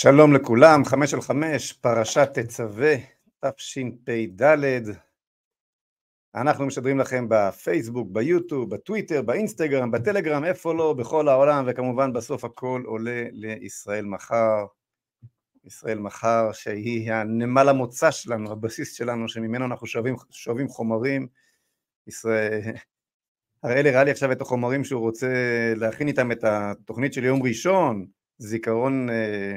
שלום לכולם, חמש על חמש, פרשת תצווה, תשפ"ד. אנחנו משדרים לכם בפייסבוק, ביוטיוב, בטוויטר, באינסטגרם, בטלגרם, איפה לא, בכל העולם, וכמובן בסוף הכל עולה לישראל מחר. ישראל מחר, שהיא הנמל המוצא שלנו, הבסיס שלנו, שממנו אנחנו שואבים, שואבים חומרים. ישראל... הראל הראה לי עכשיו את החומרים שהוא רוצה להכין איתם את התוכנית של יום ראשון, זיכרון, אה,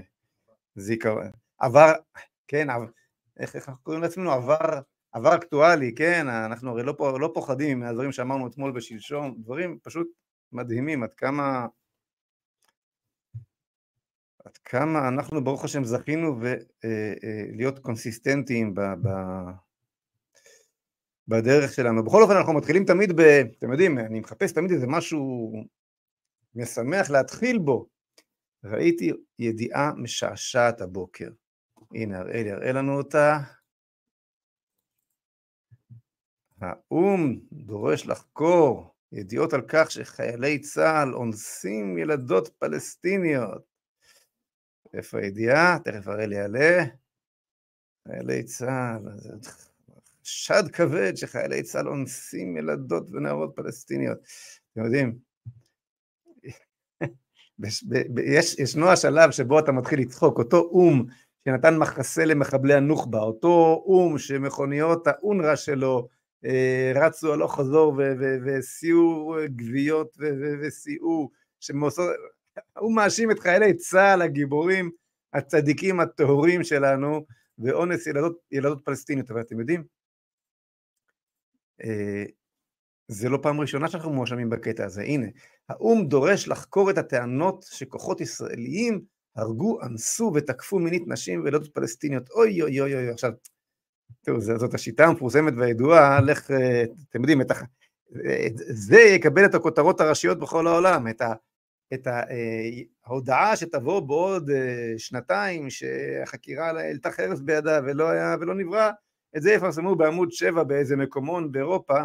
זיכרון, עבר, כן, איך, איך אנחנו קוראים לעצמנו? עבר, עבר אקטואלי, כן, אנחנו הרי לא, לא פוחדים מהדברים שאמרנו אתמול ושלשום, דברים פשוט מדהימים, עד כמה, עד כמה אנחנו ברוך השם זכינו ו, אה, אה, להיות קונסיסטנטיים ב, ב, בדרך שלנו. בכל אופן אנחנו מתחילים תמיד ב... אתם יודעים, אני מחפש תמיד איזה משהו משמח להתחיל בו. ראיתי ידיעה משעשעת הבוקר. הנה, הראל יראה לנו אותה. האו"ם דורש לחקור ידיעות על כך שחיילי צה"ל אונסים ילדות פלסטיניות. איפה הידיעה? תכף הראל יעלה. חיילי צה"ל, חשד כבד שחיילי צה"ל אונסים ילדות ונערות פלסטיניות. אתם יודעים, יש, ישנו השלב שבו אתה מתחיל לצחוק, אותו או"ם שנתן מחסה למחבלי הנוח'בה, אותו או"ם שמכוניות האונר"א שלו אה, רצו הלוך חזור וסייעו גוויות וסייעו, הוא מאשים את חיילי צה"ל הגיבורים, הצדיקים הטהורים שלנו, ואונס ילדות, ילדות פלסטיניות, אבל אתם יודעים, אה, זה לא פעם ראשונה שאנחנו מואשמים בקטע הזה, הנה, האו"ם דורש לחקור את הטענות שכוחות ישראליים הרגו, אנסו ותקפו מינית נשים וילדות פלסטיניות, אוי אוי אוי אוי, עכשיו, תראו, זאת השיטה המפורסמת והידועה, לך, אה, אתם יודעים, את ה... זה יקבל את הכותרות הראשיות בכל העולם, את, ה, את אה, ההודעה שתבוא בעוד שנתיים שהחקירה העלתה חרס בידה ולא היה ולא נברא, את זה יפרסמו בעמוד 7 באיזה מקומון באירופה,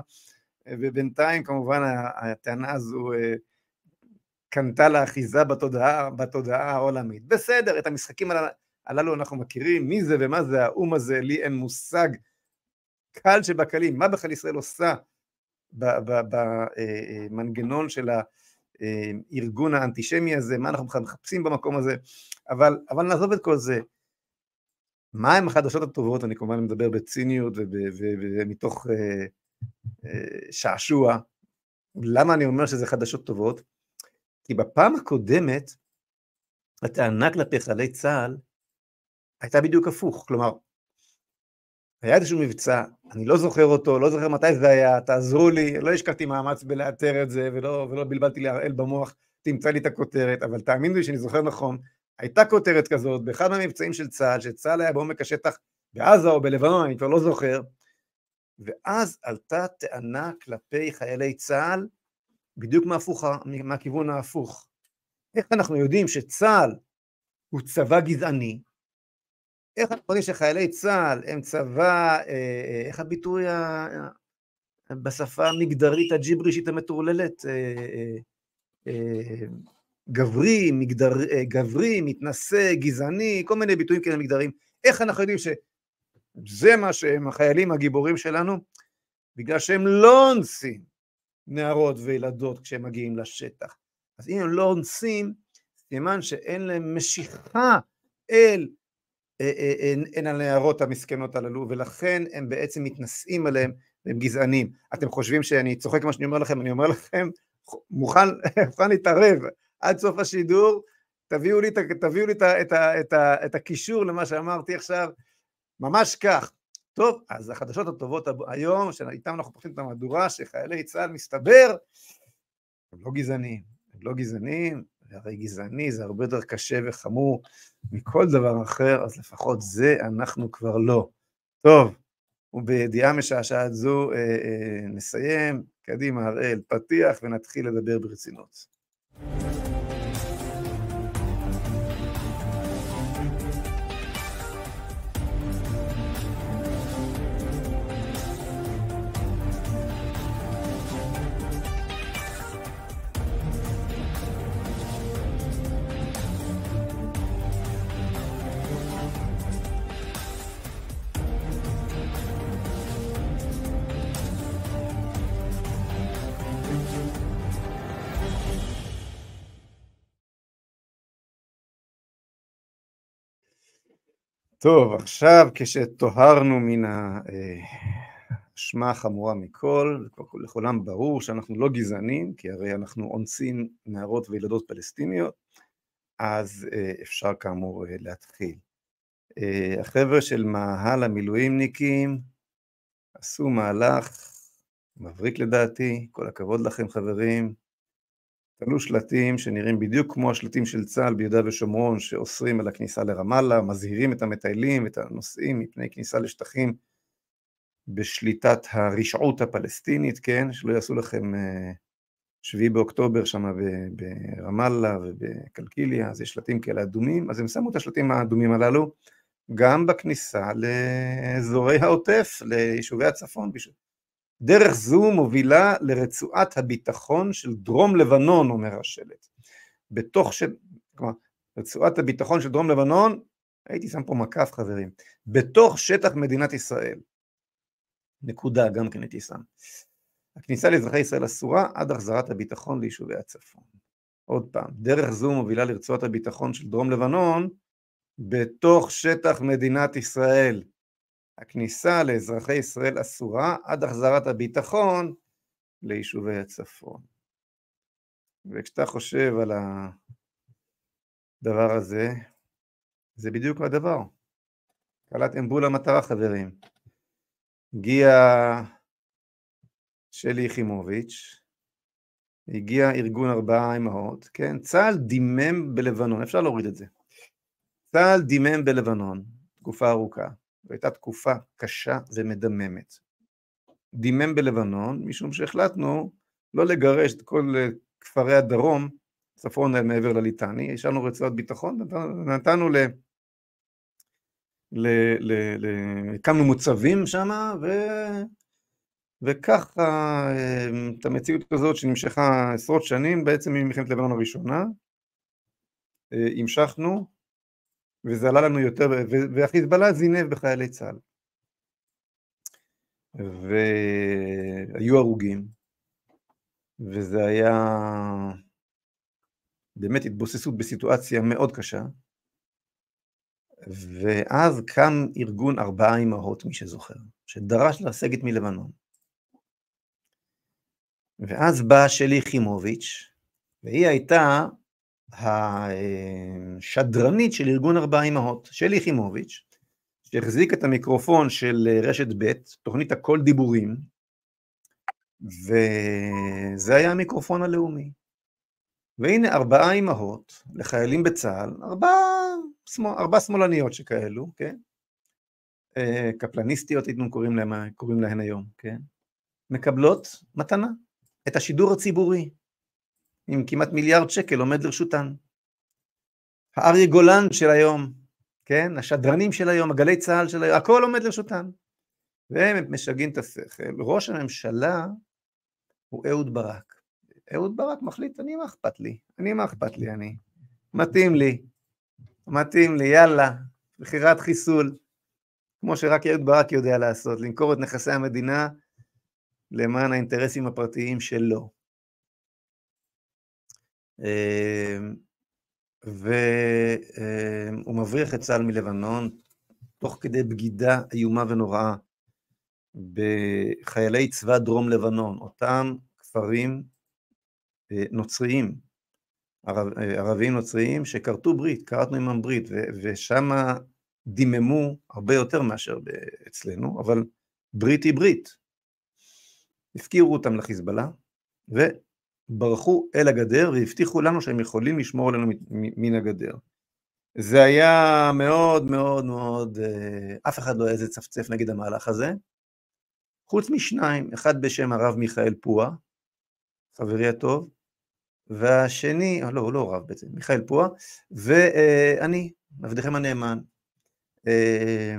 ובינתיים כמובן הטענה הזו אה, קנתה לה אחיזה בתודעה, בתודעה העולמית. בסדר, את המשחקים הללו אנחנו מכירים, מי זה ומה זה האו"ם הזה, לי אין מושג. קל שבקלים, מה בכלל ישראל עושה במנגנון אה, אה, של הארגון האנטישמי הזה, מה אנחנו מחפשים במקום הזה, אבל, אבל נעזוב את כל זה. מה הם החדשות הטובות, אני כמובן מדבר בציניות ומתוך שעשוע. למה אני אומר שזה חדשות טובות? כי בפעם הקודמת, הטענה כלפי חיילי צה"ל הייתה בדיוק הפוך, כלומר, היה איזשהו מבצע, אני לא זוכר אותו, לא זוכר מתי זה היה, תעזרו לי, לא השקעתי מאמץ בלאתר את זה ולא, ולא בלבלתי להראל במוח, תמצא לי את הכותרת, אבל תאמינו לי שאני זוכר נכון, הייתה כותרת כזאת באחד מהמבצעים של צה"ל, שצה"ל היה בעומק השטח בעזה או בלבנון, אני כבר לא זוכר, ואז עלתה טענה כלפי חיילי צה"ל בדיוק מהפוך, מהכיוון ההפוך. איך אנחנו יודעים שצה"ל הוא צבא גזעני? איך אנחנו יודעים שחיילי צה"ל הם צבא, אה, אה, איך הביטוי בשפה המגדרית הג'יברישית המטורללת? אה, גברי, מגדר, גברי, מתנשא, גזעני, כל מיני ביטויים כאלה מגדריים. איך אנחנו יודעים שזה מה שהם החיילים הגיבורים שלנו? בגלל שהם לא אונסים נערות וילדות כשהם מגיעים לשטח. אז אם הם לא אונסים, סימן שאין להם משיכה אל, אל, אל, אל הנערות המסכנות הללו, ולכן הם בעצם מתנשאים עליהם והם גזענים. אתם חושבים שאני צוחק מה שאני אומר לכם, אני אומר לכם, מוכן, מוכן להתערב עד סוף השידור, תביאו לי, תביאו לי את, את, את, את הקישור למה שאמרתי עכשיו, ממש כך. טוב, אז החדשות הטובות היום, שאיתם אנחנו פותחים את המהדורה, שחיילי צה"ל מסתבר, הם לא גזענים, הם לא גזענים, הרי גזעני זה הרבה יותר קשה וחמור מכל דבר אחר, אז לפחות זה אנחנו כבר לא. טוב, ובידיעה משעשעת זו אה, אה, נסיים, קדימה הראל, פתיח ונתחיל לדבר ברצינות. טוב, עכשיו כשטוהרנו מן האשמה החמורה מכל, לכולם ברור שאנחנו לא גזענים, כי הרי אנחנו אונסים נערות וילדות פלסטיניות, אז אה, אפשר כאמור אה, להתחיל. אה, החבר'ה של מאהל המילואימניקים עשו מהלך מבריק לדעתי, כל הכבוד לכם חברים, תלו שלטים שנראים בדיוק כמו השלטים של צה"ל ביהודה ושומרון שאוסרים על הכניסה לרמאללה, מזהירים את המטיילים, את הנוסעים מפני כניסה לשטחים בשליטת הרשעות הפלסטינית, כן, שלא יעשו לכם אה, שביעי באוקטובר שם ברמאללה ובקלקיליה, אז יש שלטים כאלה אדומים, אז הם שמו את השלטים האדומים הללו גם בכניסה לאזורי העוטף, ליישובי הצפון, דרך זו מובילה לרצועת הביטחון של דרום לבנון, אומר השלט. בתוך ש... כלומר, רצועת הביטחון של דרום לבנון, הייתי שם פה מקף חברים, בתוך שטח מדינת ישראל. נקודה, גם כן הייתי שם. הכניסה לאזרחי ישראל אסורה עד החזרת הביטחון ליישובי הצפון. עוד פעם, דרך זו מובילה לרצועת הביטחון של דרום לבנון בתוך שטח מדינת ישראל. הכניסה לאזרחי ישראל אסורה עד החזרת הביטחון ליישובי הצפון. וכשאתה חושב על הדבר הזה, זה בדיוק הדבר. קלטתם בול המטרה חברים. הגיע שלי יחימוביץ', הגיע ארגון ארבעה אמהות, כן? צה"ל דימם בלבנון, אפשר להוריד את זה. צה"ל דימם בלבנון תקופה ארוכה. זו הייתה תקופה קשה ומדממת. דימם בלבנון, משום שהחלטנו לא לגרש את כל אה, כפרי הדרום, צפון מעבר לליטני, השארנו רצועת ביטחון, נתנו ל... ל... ל... ל... הקמנו מוצבים שם, ו... וככה אה, את המציאות הזאת שנמשכה עשרות שנים, בעצם ממלחמת לבנון הראשונה, אה, המשכנו וזה עלה לנו יותר, והחיזבאללה זינב בחיילי צה"ל. והיו הרוגים, וזה היה באמת התבוססות בסיטואציה מאוד קשה, ואז קם ארגון ארבעה אמהות, מי שזוכר, שדרש לסגת מלבנון. ואז באה שלי יחימוביץ', והיא הייתה השדרנית של ארגון ארבע אמהות, שלי יחימוביץ', שהחזיק את המיקרופון של רשת ב', תוכנית הכל דיבורים, וזה היה המיקרופון הלאומי. והנה ארבעה אמהות לחיילים בצה"ל, ארבע, ארבע שמאלניות שכאלו, כן? אה, קפלניסטיות היינו קוראים קוראים להן היום, כן? מקבלות מתנה, את השידור הציבורי, עם כמעט מיליארד שקל עומד לרשותן. האריה גולן של היום, כן, השדרנים של היום, הגלי צה"ל של היום, הכל עומד לרשותן. והם משגעים את השכל. ראש הממשלה הוא אהוד ברק. אהוד ברק מחליט, אני מה אכפת לי? אני מה אכפת לי אני? מתאים לי, מתאים לי, יאללה, מכירת חיסול, כמו שרק אהוד ברק יודע לעשות, למכור את נכסי המדינה למען האינטרסים הפרטיים שלו. אמ, והוא מבריח את צה"ל מלבנון תוך כדי בגידה איומה ונוראה בחיילי צבא דרום לבנון, אותם כפרים אה, נוצריים, ערב, אה, ערבים נוצריים שכרתו ברית, כרתנו עמם ברית, ושם דיממו הרבה יותר מאשר אצלנו, אבל ברית היא ברית. הפקירו אותם לחיזבאללה, ברחו אל הגדר והבטיחו לנו שהם יכולים לשמור עלינו מן הגדר. זה היה מאוד מאוד מאוד, אה, אף אחד לא היה איזה צפצף נגד המהלך הזה, חוץ משניים, אחד בשם הרב מיכאל פועה, חברי הטוב, והשני, לא, הוא לא רב בעצם, מיכאל פועה, ואני, עבדכם הנאמן, אה,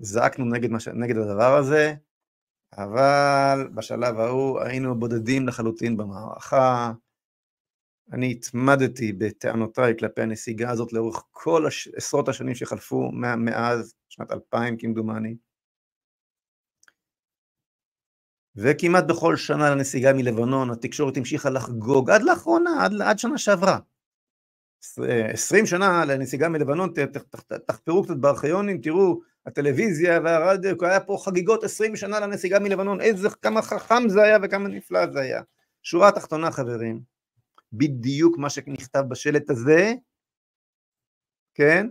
שזעקנו נגד, נגד הדבר הזה, אבל בשלב ההוא היינו בודדים לחלוטין במערכה. אני התמדתי בטענותיי כלפי הנסיגה הזאת לאורך כל הש... עשרות השנים שחלפו מאז שנת 2000 כמדומני. וכמעט בכל שנה לנסיגה מלבנון התקשורת המשיכה לחגוג עד לאחרונה, עד, עד שנה שעברה. עשרים שנה לנסיגה מלבנון, תחפרו קצת בארכיונים, תראו, הטלוויזיה והרדיו, היה פה חגיגות עשרים שנה לנסיגה מלבנון, איזה, כמה חכם זה היה וכמה נפלא זה היה. שורה התחתונה חברים, בדיוק מה שנכתב בשלט הזה, כן,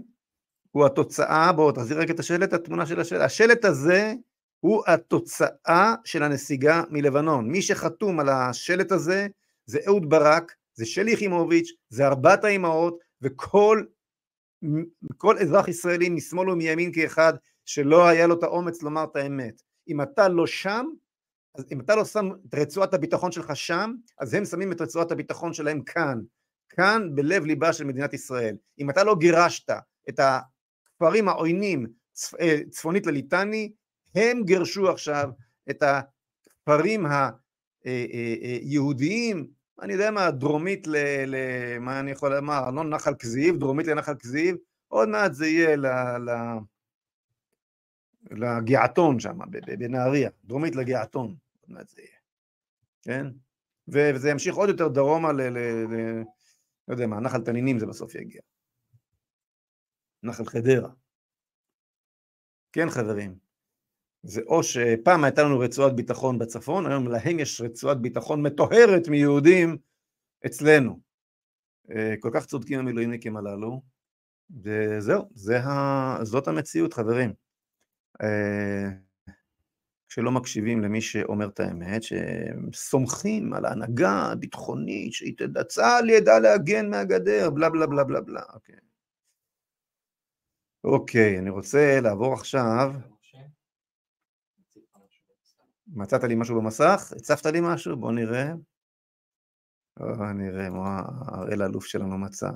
הוא התוצאה, בואו תחזיר רק את השלט, התמונה של השלט, השלט הזה הוא התוצאה של הנסיגה מלבנון. מי שחתום על השלט הזה זה אהוד ברק, זה שלי יחימוביץ', זה ארבעת האימהות, וכל כל אזרח ישראלי משמאל ומימין כאחד שלא היה לו את האומץ לומר את האמת. אם אתה לא שם, אז אם אתה לא שם את רצועת הביטחון שלך שם, אז הם שמים את רצועת הביטחון שלהם כאן, כאן בלב ליבה של מדינת ישראל. אם אתה לא גירשת את הכפרים העוינים אה, צפונית לליטני, הם גירשו עכשיו את הכפרים היהודיים, אה, אה, אני יודע מה, דרומית ל... ל מה אני יכול לומר, ארנון נחל כזיב, דרומית לנחל כזיב, עוד מעט זה יהיה ל... ל לגעתון שם, בנהריה, דרומית לגעתון, עוד מעט זה יהיה, כן? וזה ימשיך עוד יותר דרומה ל... ל, ל לא יודע מה, נחל תנינים זה בסוף יגיע. נחל חדרה. כן חברים, זה או שפעם הייתה לנו רצועת ביטחון בצפון, היום להם יש רצועת ביטחון מטוהרת מיהודים אצלנו. אה, כל כך צודקים המילואימניקים הללו, וזהו, זה ה... זאת המציאות חברים. אה, כשלא מקשיבים למי שאומר את האמת, שסומכים על ההנהגה הביטחונית, שהיא תדע, צה"ל ידע להגן מהגדר, בלה בלה בלה בלה בלה, אוקיי. אוקיי, אני רוצה לעבור עכשיו מצאת לי משהו במסך? הצפת לי משהו? בוא נראה. בוא נראה מה הראל האלוף שלנו מצא.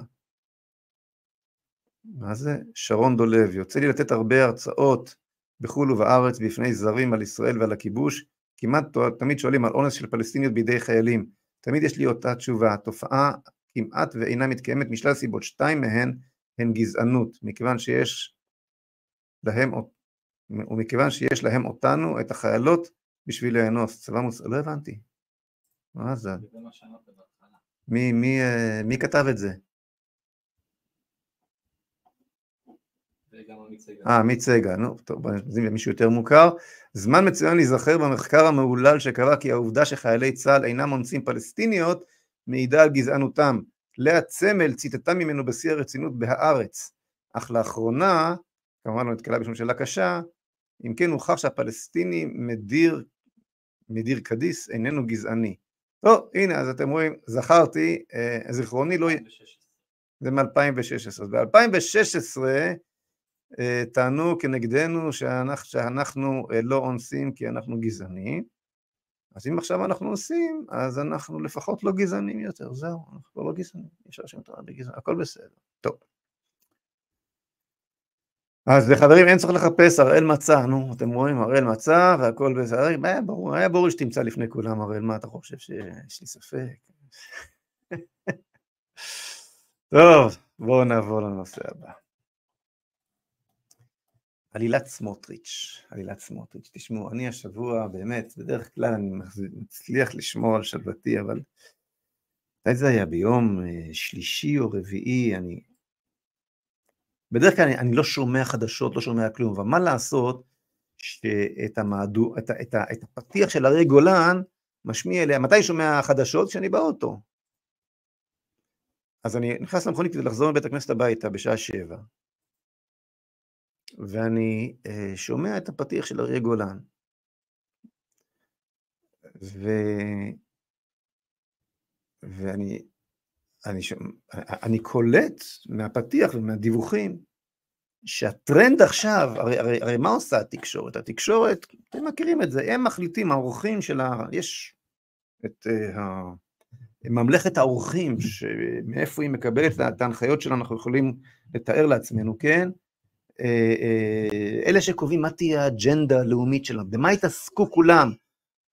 מה זה? שרון דולב, יוצא לי לתת הרבה הרצאות בחו"ל ובארץ בפני זרים על ישראל ועל הכיבוש, כמעט תמיד שואלים על אונס של פלסטיניות בידי חיילים. תמיד יש לי אותה תשובה, התופעה כמעט ואינה מתקיימת משלל סיבות, שתיים מהן הן גזענות, מכיוון שיש להם, ומכיוון שיש להם אותנו, את החיילות, בשביל לאנוס, צבא מוס... לא הבנתי. מה זה? מי, מי, אה, מי כתב את זה? אה, עמית סגל, נו, טוב, נזמין למישהו יותר מוכר. זמן מצוין להיזכר במחקר המהולל שקבע כי העובדה שחיילי צה"ל אינם אונסים פלסטיניות מעידה על גזענותם. לאה צמל ציטטה ממנו בשיא הרצינות בהארץ, אך לאחרונה, כמובן לא נתקלה בשום שאלה קשה, אם כן הוכח שהפלסטיני מדיר מדיר קדיס איננו גזעני. טוב, הנה, אז אתם רואים, זכרתי, אה, זיכרוני לא... זה מ-2016. אז ב-2016 אה, טענו כנגדנו שאנחנו, שאנחנו אה, לא אונסים כי אנחנו גזענים, אז אם עכשיו אנחנו עושים, אז אנחנו לפחות לא גזענים יותר, זהו, אנחנו לא גזענים, אפשר שם בגזענים, הכל בסדר. טוב. אז חברים אין צריך לחפש, הראל מצא, נו, אתם רואים, הראל מצא והכל בסדר, היה ברור, היה ברור שתמצא לפני כולם הראל, מה אתה חושב שיש לי ספק? טוב, בואו נעבור לנושא הבא. עלילת סמוטריץ', עלילת סמוטריץ', תשמעו, אני השבוע באמת, בדרך כלל אני מצליח לשמור על שלוותי, אבל מתי זה היה? ביום אה, שלישי או רביעי, אני בדרך כלל אני, אני לא שומע חדשות, לא שומע כלום, אבל מה לעשות שאת המעדו, את, את, את הפתיח של אריה גולן משמיע אליה, מתי שומע חדשות? כשאני באוטו. אז אני נכנס למכונית כדי לחזור מבית הכנסת הביתה בשעה שבע, ואני אה, שומע את הפתיח של אריה גולן. ו... ואני אני, אני קולט מהפתיח ומהדיווחים שהטרנד עכשיו, הרי, הרי, הרי מה עושה התקשורת? התקשורת, אתם מכירים את זה, הם מחליטים, האורחים של ה... יש את uh, ה... ממלכת האורחים, מאיפה היא מקבלת את ההנחיות שלנו, אנחנו יכולים לתאר לעצמנו, כן? אה, אה, אלה שקובעים מה תהיה האג'נדה הלאומית שלנו, במה יתעסקו כולם,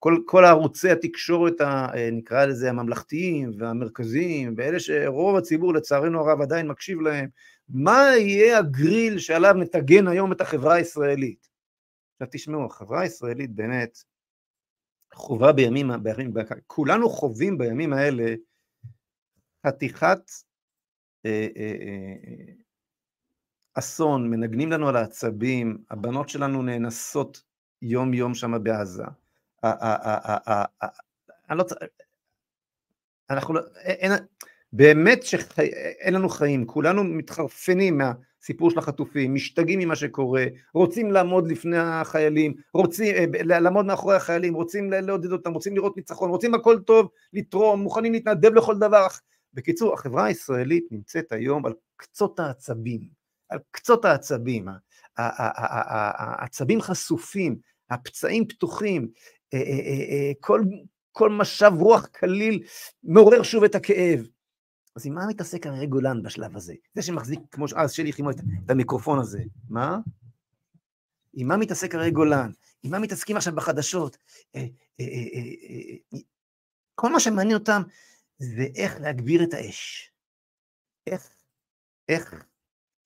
כל, כל הערוצי התקשורת, ה, אה, נקרא לזה הממלכתיים והמרכזיים, ואלה שרוב הציבור לצערנו הרב עדיין מקשיב להם, מה יהיה הגריל שעליו נטגן היום את החברה הישראלית? עכשיו תשמעו, החברה הישראלית באמת חובה בימים, בימים, כולנו חווים בימים האלה חתיכת אה, אסון, מנגנים לנו על העצבים, הבנות שלנו נאנסות יום יום שם בעזה. לא אנחנו לא, באמת שאין לנו חיים, כולנו מתחרפנים מהסיפור של החטופים, משתגעים ממה שקורה, רוצים לעמוד לפני החיילים, רוצים אה, לעמוד מאחורי החיילים, רוצים לעודד אותם, רוצים לראות ניצחון, רוצים הכל טוב, לתרום, מוכנים להתנדב לכל דבר. בקיצור, החברה הישראלית נמצאת היום על קצות העצבים, על קצות העצבים, העצבים חשופים, הפצעים פתוחים, אה, אה, כל, כל משב רוח קליל מעורר שוב את הכאב. אז עם מה מתעסק הרי גולן בשלב הזה? זה שמחזיק, כמו אז שלי יחימוביץ, את המיקרופון הזה. מה? עם מה מתעסק הרי גולן? עם מה מתעסקים עכשיו בחדשות? אה, אה, אה, כל מה שמעניין אותם זה איך להגביר את האש. איך, איך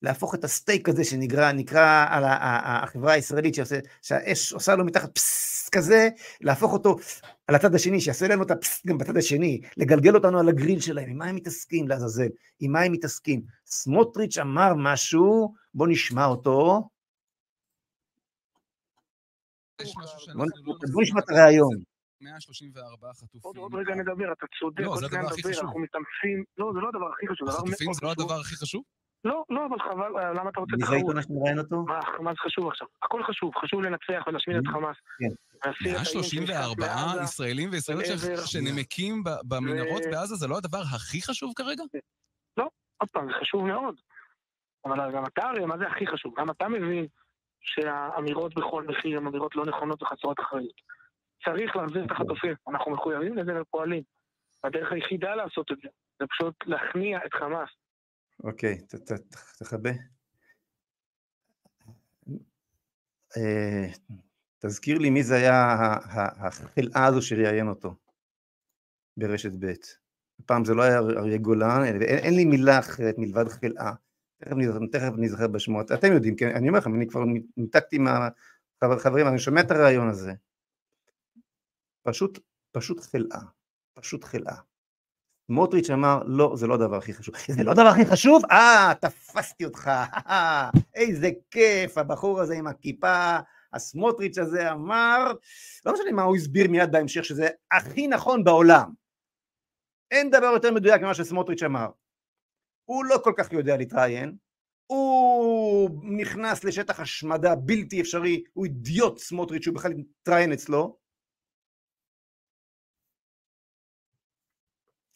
להפוך את הסטייק הזה שנקרא נקרא על החברה הישראלית, שעושה, שהאש עושה לו מתחת פסס כזה, להפוך אותו על הצד השני, שיעשה לנו את הפסס גם בצד השני, לגלגל אותנו על הגריל שלהם, עם מה הם מתעסקים לעזאזל? עם מה הם מתעסקים? סמוטריץ' אמר משהו, בוא נשמע אותו. בוא נשמע את הריאיון. 134 חטופים. עוד רגע נדבר, אתה צודק, לא, זה הדבר הכי חשוב. אנחנו מתאמצים, לא, זה לא הדבר הכי חשוב. החטופים זה לא הדבר הכי חשוב? לא, לא, אבל חבל, אה, למה אתה רוצה תחרות? מי זה העיתונאי שמראיין אותו? מה זה חשוב עכשיו? הכל חשוב, חשוב לנצח ולהשמיד את כן. חמאס. 134 ישראלים וישראליות שנמקים במנהרות בעזה זה לא הדבר הכי חשוב כרגע? לא, עוד פעם, זה חשוב מאוד. אבל גם אתה הרי, מה זה הכי חשוב? גם אתה מבין שהאמירות בכל מחיר הן אמירות לא נכונות וחסרות אחריות. צריך להחזיר את החטופים, אנחנו מחויבים לזה ופועלים. הדרך היחידה לעשות את זה, זה פשוט להכניע את חמאס. אוקיי, תכבה. אה, תזכיר לי מי זה היה החלאה הזו שראיין אותו ברשת ב'. פעם זה לא היה אריה גולן, אין, לי מילה אחרת מלבד חלאה. תכף, נזכר בשמות. אתם יודעים, כן, אני אומר לכם, אני כבר ניתקתי מהחברים, אני שומע את הרעיון הזה. פשוט, פשוט חלאה. פשוט חלאה. סמוטריץ' אמר, לא, זה לא הדבר הכי חשוב. זה לא הדבר הכי חשוב? אה, תפסתי אותך, איזה כיף, הבחור הזה עם הכיפה, הסמוטריץ' הזה אמר, לא משנה מה הוא הסביר מיד בהמשך, שזה הכי נכון בעולם. אין דבר יותר מדויק ממה שסמוטריץ' אמר. הוא לא כל כך יודע להתראיין, הוא נכנס לשטח השמדה בלתי אפשרי, הוא אידיוט סמוטריץ', שהוא בכלל מתראיין אצלו,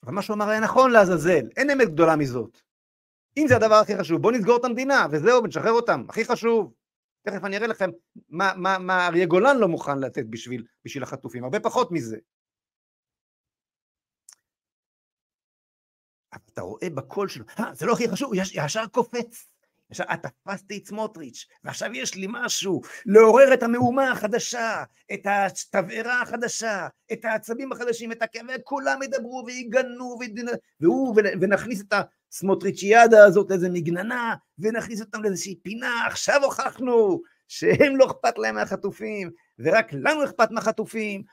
אבל מה שהוא אמר היה נכון לעזאזל, אין אמת גדולה מזאת. אם זה הדבר הכי חשוב, בואו נסגור את המדינה, וזהו, נשחרר אותם, הכי חשוב. תכף אני אראה לכם מה, מה, מה אריה גולן לא מוכן לתת בשביל, בשביל החטופים, הרבה פחות מזה. אתה רואה בקול שלו, אה, זה לא הכי חשוב, הוא ישר קופץ. עכשיו, תפסתי את סמוטריץ', ועכשיו יש לי משהו, לעורר את המהומה החדשה, את התבערה החדשה, את העצבים החדשים, את הכאב, וכולם ידברו ויגנו, והוא, ונכניס את הסמוטריצ'יאדה הזאת לאיזה מגננה, ונכניס אותם לאיזושהי פינה, עכשיו הוכחנו שהם לא אכפת להם מהחטופים, ורק לנו אכפת מהחטופים.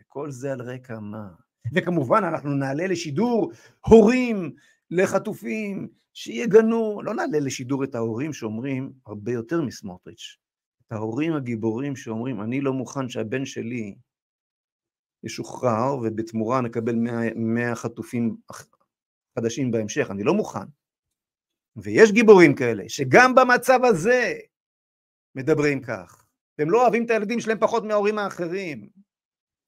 וכל זה על רקע מה? וכמובן אנחנו נעלה לשידור הורים לחטופים, שיגנו, לא נעלה לשידור את ההורים שאומרים הרבה יותר מסמוטריץ', את ההורים הגיבורים שאומרים, אני לא מוכן שהבן שלי ישוחרר ובתמורה נקבל 100, 100 חטופים חדשים בהמשך, אני לא מוכן. ויש גיבורים כאלה, שגם במצב הזה מדברים כך. והם לא אוהבים את הילדים שלהם פחות מההורים האחרים.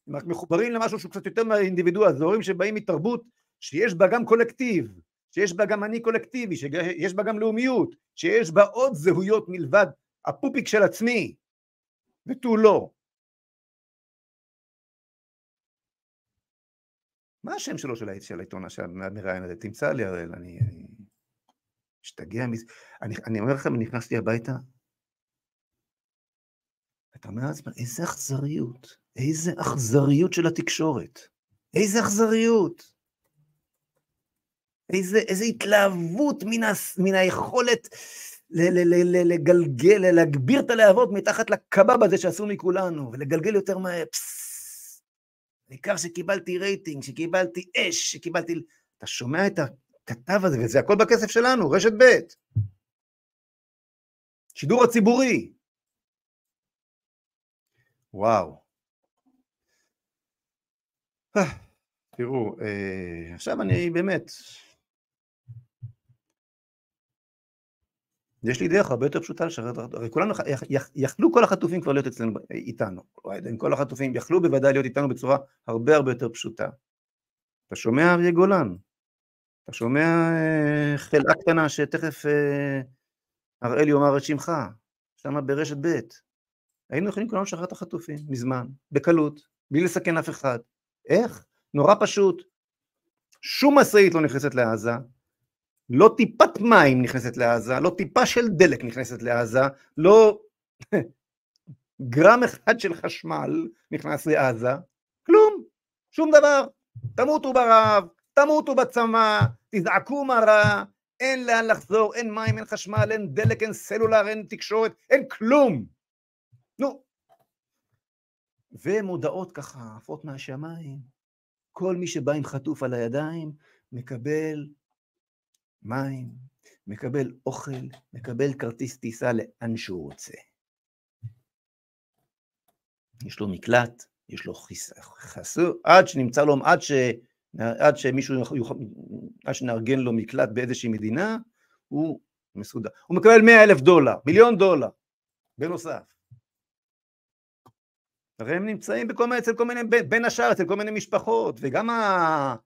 הם רק מחוברים למשהו שהוא קצת יותר מהאינדיבידואל, זה הורים שבאים מתרבות שיש בה גם קולקטיב. שיש בה גם אני קולקטיבי, שיש בה גם לאומיות, שיש בה עוד זהויות מלבד הפופיק של עצמי, ותו לא. מה השם שלו של העיתון המראיין הזה? תמצא לי הראל, אני משתגע מזה. אני, אני אומר לכם, נכנסתי הביתה, אתה אומר לעצמך, איזה אכזריות, איזה אכזריות של התקשורת, איזה אכזריות. איזה, איזה התלהבות מן, ה, מן היכולת לגלגל, להגביר את הלהבות מתחת לקבב הזה שעשו מכולנו, ולגלגל יותר מהר. העיקר יש לי דרך הרבה יותר פשוטה לשחרר את החטופים, הרי כולנו, יכלו כל החטופים כבר להיות אצלנו, איתנו, כל החטופים יכלו בוודאי להיות איתנו בצורה הרבה הרבה יותר פשוטה. אתה שומע אריה גולן, אתה שומע אה, חלאה קטנה שתכף הראל יאמר את שמך, שם ברשת ב', היינו יכולים כולנו לשחרר את החטופים מזמן, בקלות, בלי לסכן אף אחד. איך? נורא פשוט. שום משאית לא נכנסת לעזה, לא טיפת מים נכנסת לעזה, לא טיפה של דלק נכנסת לעזה, לא גרם אחד של חשמל נכנס לעזה, כלום, שום דבר. תמותו ברעב, תמותו בצמא, תזעקו מה רע, אין לאן לחזור, אין מים, אין חשמל, אין דלק, אין סלולר, אין תקשורת, אין כלום. נו. ומודעות ככה עפות מהשמיים. כל מי שבא עם חטוף על הידיים מקבל מים, מקבל אוכל, מקבל כרטיס טיסה לאן שהוא רוצה. יש לו מקלט, יש לו חסור, עד שנמצא לו, עד, ש, עד שמישהו, עד שנארגן לו מקלט באיזושהי מדינה, הוא מסודר. הוא מקבל מאה אלף דולר, מיליון דולר, בנוסף. הרי הם נמצאים בכל מיני, אצל כל מיני, בין השאר אצל כל מיני משפחות, וגם ה...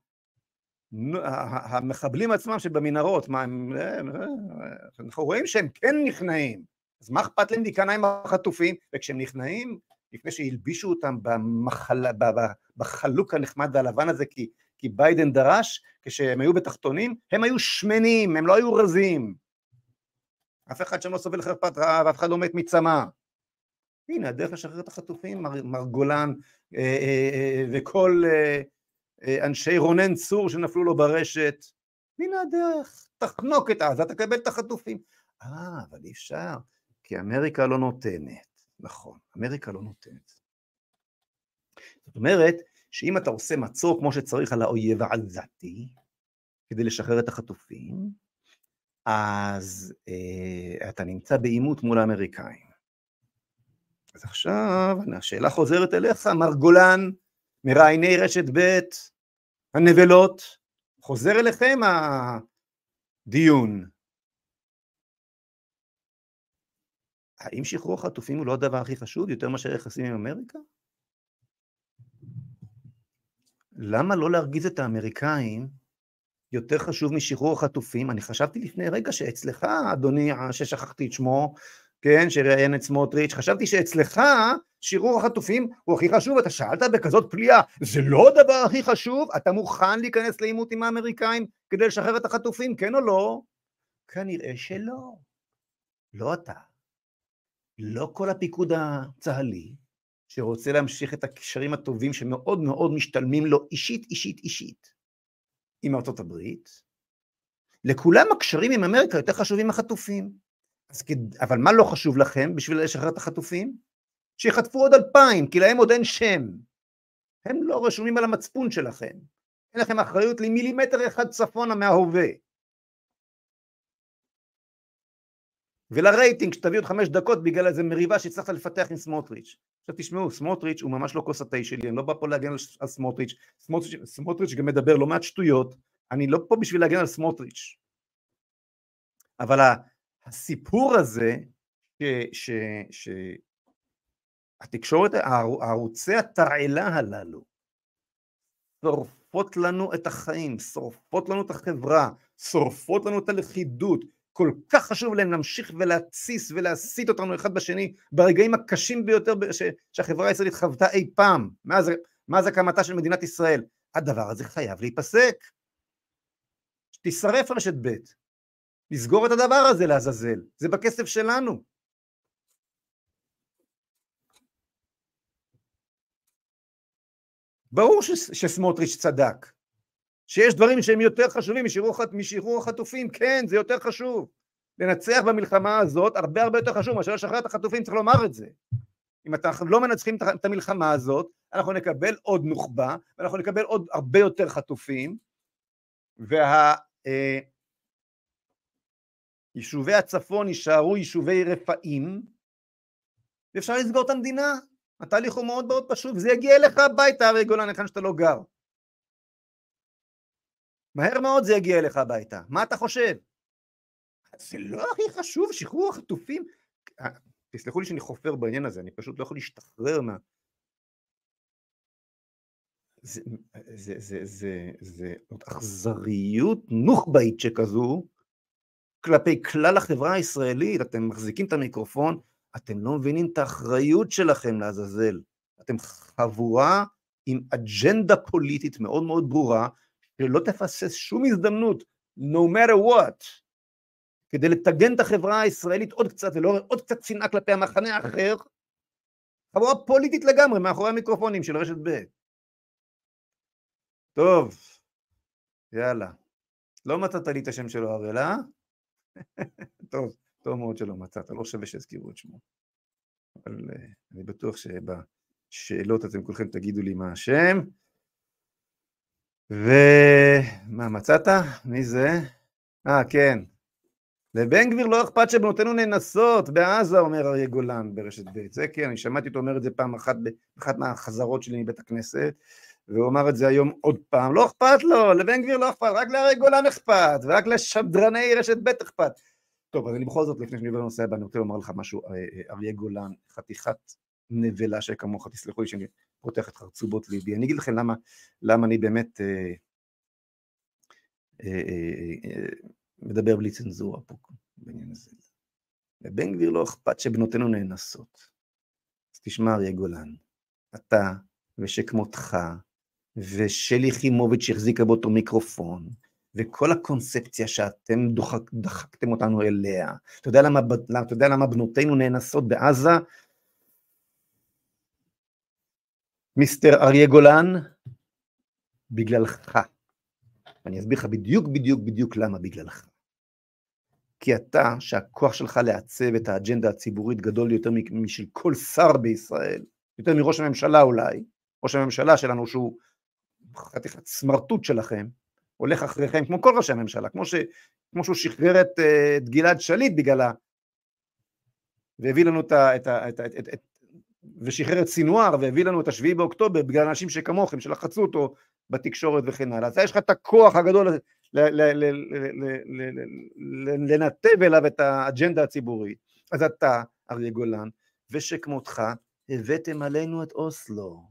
המחבלים עצמם שבמנהרות, מה הם, אה, אה, אנחנו רואים שהם כן נכנעים, אז מה אכפת להם להיכנע עם החטופים, וכשהם נכנעים, לפני שהלבישו אותם במחל... בחלוק הנחמד והלבן הזה, כי, כי ביידן דרש, כשהם היו בתחתונים, הם היו שמנים, הם לא היו רזים. אף אחד שם לא סובל חרפת רעב, אף אחד לא מת מצמא. הנה הדרך לשחרר את החטופים, מר, מר גולן אה, אה, אה, וכל אה, אה, אנשי רונן צור שנפלו לו ברשת, הנה הדרך, תחנוק את עזה, תקבל את החטופים. אה, אבל אי אפשר, כי אמריקה לא נותנת. נכון, אמריקה לא נותנת. זאת אומרת, שאם אתה עושה מצור כמו שצריך על האויב העזתי, כדי לשחרר את החטופים, אז אה, אתה נמצא בעימות מול האמריקאים. אז עכשיו השאלה חוזרת אליך, מר גולן, מראייני רשת ב', הנבלות, חוזר אליכם הדיון. האם שחרור החטופים הוא לא הדבר הכי חשוב, יותר מאשר יחסים עם אמריקה? למה לא להרגיז את האמריקאים יותר חשוב משחרור החטופים? אני חשבתי לפני רגע שאצלך, אדוני, ששכחתי את שמו, כן, שראיין את סמוטריץ', חשבתי שאצלך שחרור החטופים הוא הכי חשוב, אתה שאלת בכזאת פליאה, זה לא הדבר הכי חשוב? אתה מוכן להיכנס לעימות עם האמריקאים כדי לשחרר את החטופים, כן או לא? כנראה שלא. לא אתה. לא כל הפיקוד הצה"לי, שרוצה להמשיך את הקשרים הטובים שמאוד מאוד משתלמים לו אישית, אישית, אישית, עם ארצות הברית, לכולם הקשרים עם אמריקה יותר חשובים מהחטופים. אז, אבל מה לא חשוב לכם בשביל לשחרר את החטופים? שיחטפו עוד אלפיים, כי להם עוד אין שם. הם לא רשומים על המצפון שלכם. אין לכם אחריות למילימטר אחד צפונה מההווה. ולרייטינג שתביא עוד חמש דקות בגלל איזה מריבה שהצלחת לפתח עם סמוטריץ'. עכשיו תשמעו, סמוטריץ' הוא ממש לא כוס התה שלי, אני לא בא פה להגן על סמוטריץ', סמוטריץ', סמוטריץ' גם מדבר לא מעט שטויות, אני לא פה בשביל להגן על סמוטריץ'. אבל הסיפור הזה, שהתקשורת, ערוצי התרעלה הללו, שורפות לנו את החיים, שורפות לנו את החברה, שורפות לנו את הלכידות, כל כך חשוב להם להמשיך ולהתסיס ולהסית אותנו אחד בשני ברגעים הקשים ביותר שהחברה הישראלית חוותה אי פעם, מאז, מאז הקמתה של מדינת ישראל. הדבר הזה חייב להיפסק. תשרף רשת ב', לסגור את הדבר הזה לעזאזל, זה בכסף שלנו. ברור שסמוטריץ' צדק, שיש דברים שהם יותר חשובים משחרור החטופים, כן, זה יותר חשוב. לנצח במלחמה הזאת הרבה הרבה יותר חשוב מאשר לשחרר את החטופים, צריך לומר את זה. אם אנחנו לא מנצחים את המלחמה הזאת, אנחנו נקבל עוד נוח'בה, ואנחנו נקבל עוד הרבה יותר חטופים, וה... אה, הצפון יישארו יישובי רפאים, ואפשר לסגור את המדינה. התהליך הוא מאוד מאוד פשוט, וזה יגיע אליך הביתה, הרי גולן, היכן שאתה לא גר. מהר מאוד זה יגיע אליך הביתה. מה אתה חושב? זה לא הכי חשוב, שחרור החטופים. אה, תסלחו לי שאני חופר בעניין הזה, אני פשוט לא יכול להשתחרר מה... זה, זה, זה, זה, זה עוד אכזריות נוח'באית שכזו כלפי כלל החברה הישראלית, אתם מחזיקים את המיקרופון, אתם לא מבינים את האחריות שלכם לעזאזל. אתם חבורה עם אג'נדה פוליטית מאוד מאוד ברורה, שלא תפסס שום הזדמנות, no matter what, כדי לטגן את החברה הישראלית עוד קצת ולעורר עוד קצת שנאה כלפי המחנה האחר, חבורה פוליטית לגמרי מאחורי המיקרופונים של רשת ב'. טוב, יאללה. לא מצאת לי את השם שלו הראל, אה? טוב, טוב מאוד שלא מצאת, לא שווה שיזכירו את שמו. אבל uh, אני בטוח שבשאלות אתם כולכם תגידו לי מה השם. ומה, מצאת? מי זה? אה, כן. לבן גביר לא אכפת שבנותינו נאנסות בעזה, אומר אריה גולן ברשת ב'. זה כן, אני שמעתי אותו אומר את זה פעם אחת באחת מהחזרות שלי מבית הכנסת, והוא אמר את זה היום עוד פעם. לא אכפת לו, לבן גביר לא אכפת, רק לאריה גולן אכפת, ורק לשדרני רשת ב' אכפת. טוב, אז אני בכל זאת, לפני שאני עובר לנושא הבא, אני רוצה לומר לך משהו, אה, אה, אריה גולן, חתיכת נבלה שכמוך, תסלחו לי שאני פותח את חרצובות ליבי. אני אגיד לכם למה, למה אני באמת אה, אה, אה, אה, מדבר בלי צנזורה פה בעניין הזה. לבן גביר לא אכפת שבנותינו נאנסות. אז תשמע אריה גולן, אתה ושכמותך ושלי יחימוביץ' שהחזיקה באותו מיקרופון, וכל הקונספציה שאתם דוחק, דחקתם אותנו אליה. אתה יודע למה, אתה יודע למה בנותינו נאנסות בעזה? מיסטר אריה גולן, בגללך. אני אסביר לך בדיוק בדיוק בדיוק למה בגללך. כי אתה, שהכוח שלך לעצב את האג'נדה הציבורית גדול יותר משל כל שר בישראל, יותר מראש הממשלה אולי, ראש הממשלה שלנו שהוא חתיכת סמרטוט שלכם, הולך אחריכם, כמו כל ראשי הממשלה, כמו, ש, כמו שהוא שחרר את, אה, את גלעד שליט בגללה, והביא לנו את ה... את ה את, את, את, את, ושחרר את סינואר והביא לנו את השביעי באוקטובר בגלל אנשים שכמוכם, שלחצו אותו בתקשורת וכן הלאה. אז יש לך את הכוח הגדול לנתב אליו את האג'נדה הציבורית. אז אתה, אריה גולן, ושכמותך, הבאתם עלינו את אוסלו.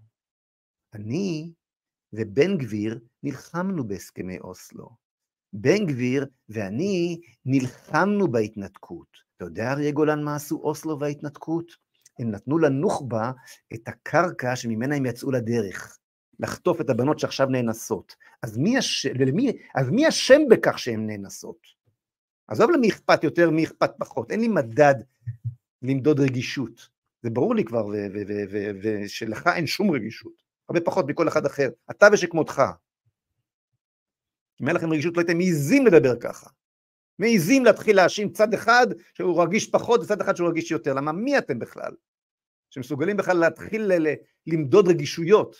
אני ובן גביר נלחמנו בהסכמי אוסלו. בן גביר ואני נלחמנו בהתנתקות. אתה יודע, אריה גולן, מה עשו אוסלו וההתנתקות? הם נתנו לנוח'בה את הקרקע שממנה הם יצאו לדרך, לחטוף את הבנות שעכשיו נאנסות. אז מי, הש... ולמי... אז מי אשם בכך שהן נאנסות? עזוב למי אכפת יותר, מי אכפת פחות. אין לי מדד למדוד רגישות. זה ברור לי כבר, ושלך אין שום רגישות. הרבה פחות מכל אחד אחר. אתה ושכמותך. אם היה לכם רגישות לא הייתם מעיזים לדבר ככה. מעיזים להתחיל להאשים צד אחד שהוא רגיש פחות וצד אחד שהוא רגיש יותר. למה מי אתם בכלל? שמסוגלים בכלל להתחיל למדוד רגישויות.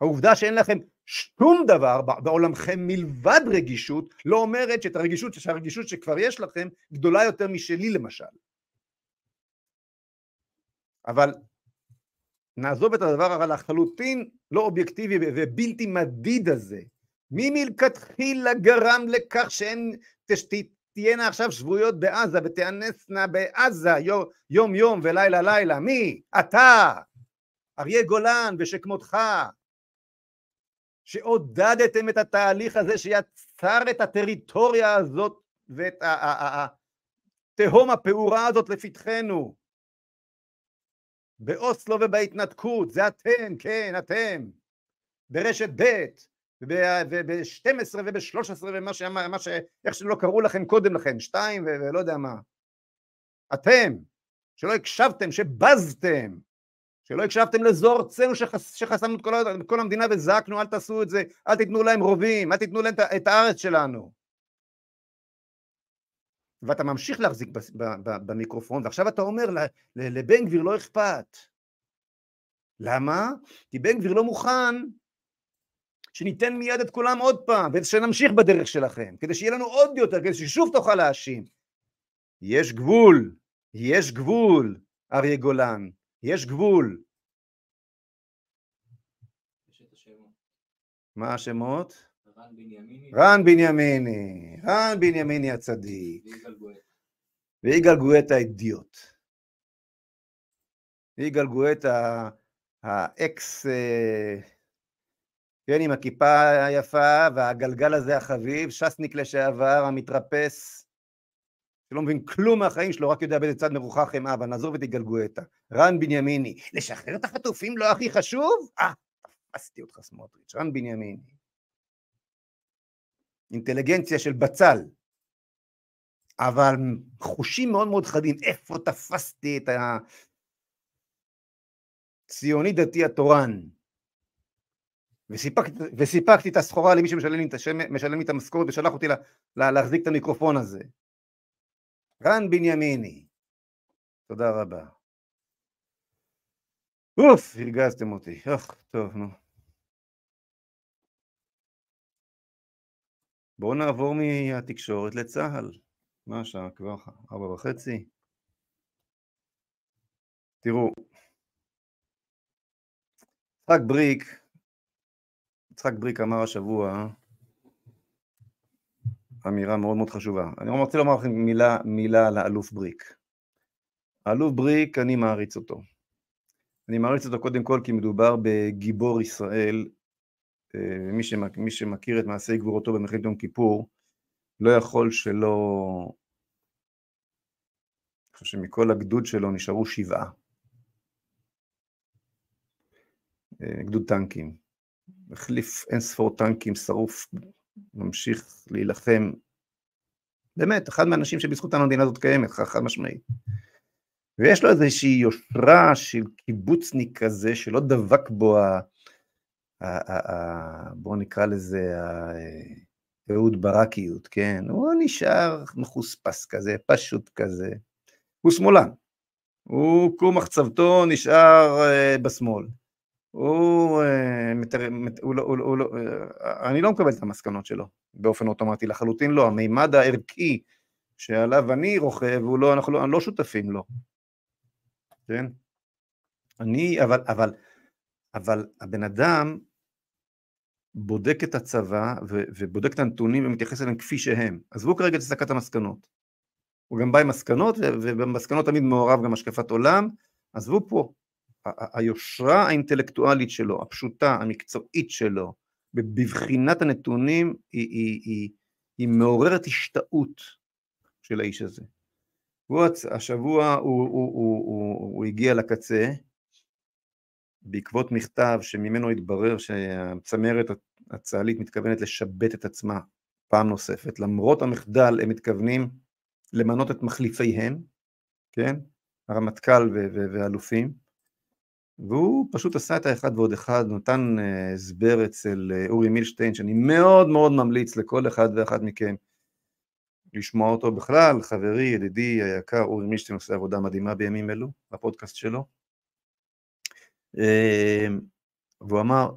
העובדה שאין לכם שום דבר בעולמכם מלבד רגישות, לא אומרת שאת הרגישות, שהרגישות שכבר יש לכם גדולה יותר משלי למשל. אבל נעזוב את הדבר הלחלוטין לא אובייקטיבי ובלתי מדיד הזה. מי מלכתחילה גרם לכך שהן תהיינה עכשיו שבויות בעזה ותיאנסנה בעזה יום יום ולילה לילה? מי? אתה, אריה גולן ושכמותך, שעודדתם את התהליך הזה שיצר את הטריטוריה הזאת ואת התהום הפעורה הזאת לפתחנו. באוסלו ובהתנתקות, זה אתם, כן, אתם, ברשת ב' וב-12 וב-13 ומה ש... מה ש... איך שלא קראו לכם קודם לכן, שתיים ולא יודע מה. אתם, שלא הקשבתם, שבזתם, שלא הקשבתם לזור ארצנו שחס... שחסמנו את כל, כל המדינה וזעקנו אל תעשו את זה, אל תיתנו להם רובים, אל תיתנו להם את הארץ שלנו. ואתה ממשיך להחזיק במיקרופון, ועכשיו אתה אומר לבן גביר לא אכפת. למה? כי בן גביר לא מוכן שניתן מיד את כולם עוד פעם, ושנמשיך בדרך שלכם, כדי שיהיה לנו עוד יותר, כדי ששוב תוכל להאשים. יש גבול, יש גבול, אריה גולן, יש גבול. מה השמות? רן בנימיני. רן בנימיני, הצדיק. ויגאל גואטה האידיוט. ויגאל גואטה האקס, אה, כן, עם הכיפה היפה והגלגל הזה החביב, ש"סניק לשעבר, המתרפס, שלא מבין כלום מהחיים שלו, רק יודע באיזה צד מרוחק הם אבא, נעזוב את יגאל גואטה. רן בנימיני, לשחרר את החטופים לא הכי חשוב? אה, תפסתי אותך סמוטריץ', רן בנימיני. אינטליגנציה של בצל, אבל חושים מאוד מאוד חדים, איפה תפסתי את הציוני דתי התורן, וסיפקתי, וסיפקתי את הסחורה למי שמשלם לי השם, לי את המשכורת ושלח אותי לה, לה, להחזיק את המיקרופון הזה. רן בנימיני, תודה רבה. אוף, הרגזתם אותי, אוח, טוב, נו. בואו נעבור מהתקשורת לצה"ל. מה השעה כבר? ארבע וחצי? תראו, יצחק בריק, יצחק בריק אמר השבוע אמירה מאוד מאוד חשובה. אני רוצה לומר לכם מילה, מילה על האלוף בריק. האלוף בריק, אני מעריץ אותו. אני מעריץ אותו קודם כל כי מדובר בגיבור ישראל מי, שמכ, מי שמכיר את מעשי גבורתו במלחמת יום כיפור, לא יכול שלא... אני חושב שמכל הגדוד שלו נשארו שבעה. אה, גדוד טנקים. החליף אין ספור טנקים, שרוף, ממשיך להילחם. באמת, אחד מהאנשים שבזכותם המדינה הזאת קיימת, חד משמעית. ויש לו איזושהי יושרה של קיבוצניק כזה, שלא דבק בו בואו נקרא לזה אהוד ברקיות, כן? הוא נשאר מחוספס כזה, פשוט כזה. הוא שמאלן. הוא כמו מחצבתו נשאר uh, בשמאל. הוא, uh, מתר... הוא, לא, הוא, הוא לא, uh, אני לא מקבל את המסקנות שלו באופן אוטומטי, לחלוטין לא. המימד הערכי שעליו אני רוכב, הוא לא, אנחנו לא, לא שותפים לו. כן? אני, אבל, אבל, אבל הבן אדם בודק את הצבא ו- ובודק את הנתונים ומתייחס אליהם כפי שהם. עזבו כרגע את הסקת המסקנות. הוא גם בא עם מסקנות, ובמסקנות תמיד מעורב גם השקפת עולם. עזבו פה, היושרה האינטלקטואלית שלו, הפשוטה, המקצועית שלו, בבחינת הנתונים, היא, היא, היא, היא מעוררת השתאות של האיש הזה. הוא, השבוע הוא, הוא, הוא, הוא, הוא הגיע לקצה, בעקבות מכתב שממנו התברר שהצמרת הצה"לית מתכוונת לשבט את עצמה פעם נוספת, למרות המחדל הם מתכוונים למנות את מחליפיהם, כן, הרמטכ"ל והאלופים, והוא פשוט עשה את האחד ועוד אחד, נתן אה, הסבר אצל אה, אורי מילשטיין, שאני מאוד מאוד ממליץ לכל אחד ואחת מכם לשמוע אותו בכלל, חברי, ידידי היקר, אורי מילשטיין עושה עבודה מדהימה בימים אלו, בפודקאסט שלו. אה, והוא אמר,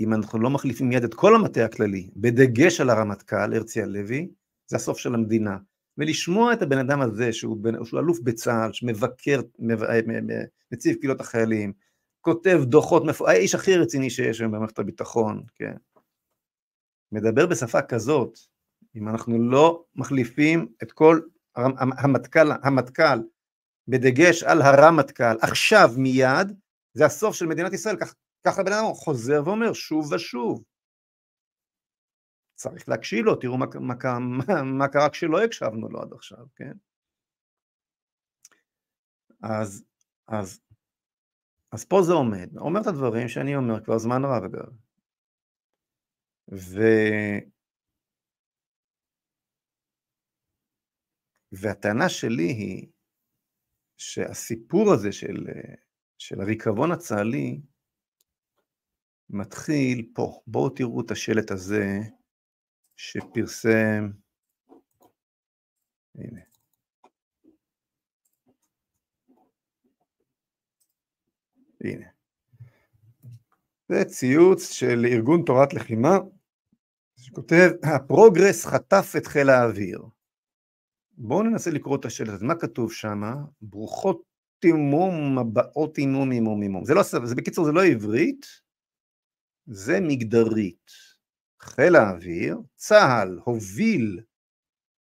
אם אנחנו לא מחליפים מיד את כל המטה הכללי, בדגש על הרמטכ"ל, הרצי הלוי, זה הסוף של המדינה. ולשמוע את הבן אדם הזה, שהוא, בן, שהוא אלוף בצה"ל, שמבקר, אה, נציב קהילות החיילים, כותב דוחות, האיש הכי רציני שיש היום במערכת הביטחון, כן. מדבר בשפה כזאת, אם אנחנו לא מחליפים את כל המטכ"ל, המטכ"ל, בדגש על הרמטכ"ל, עכשיו מיד, זה הסוף של מדינת ישראל, ככה בן אדם חוזר ואומר שוב ושוב. צריך להקשיב לו, תראו מה, מה, מה, מה קרה כשלא הקשבנו לו עד עכשיו, כן? אז, אז, אז פה זה עומד, אומר את הדברים שאני אומר כבר זמן רב אגב. ו... והטענה שלי היא שהסיפור הזה של של הריקבון הצה"לי מתחיל פה. בואו תראו את השלט הזה שפרסם, הנה. הנה. זה ציוץ של ארגון תורת לחימה, שכותב, הפרוגרס חטף את חיל האוויר. בואו ננסה לקרוא את השאלה הזאת, מה כתוב שם? ברוכות תימום, הבאות תימום, אימום, אימום. זה לא, זה בקיצור, זה לא עברית, זה מגדרית. חיל האוויר, צה"ל הוביל,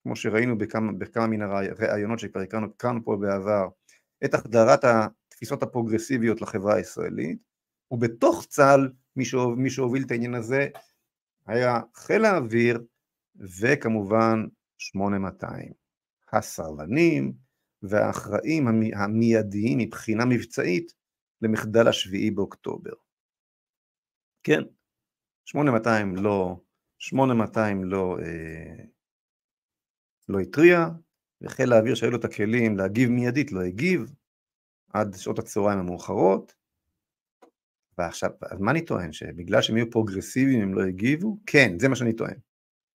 כמו שראינו בכמה, בכמה מן הרעיונות שכבר הכרנו פה בעבר, את החדרת התפיסות הפרוגרסיביות לחברה הישראלית, ובתוך צה"ל מי שהוביל, מי שהוביל את העניין הזה היה חיל האוויר וכמובן 8200. הסרבנים והאחראים המיידיים מבחינה מבצעית למחדל השביעי באוקטובר. כן, 8200 לא, 8200 לא, אה, לא התריע, וחיל האוויר שהיו לו את הכלים להגיב מיידית לא הגיב עד שעות הצהריים המאוחרות. ועכשיו, אז מה אני טוען? שבגלל שהם היו פרוגרסיביים הם לא הגיבו? כן, זה מה שאני טוען.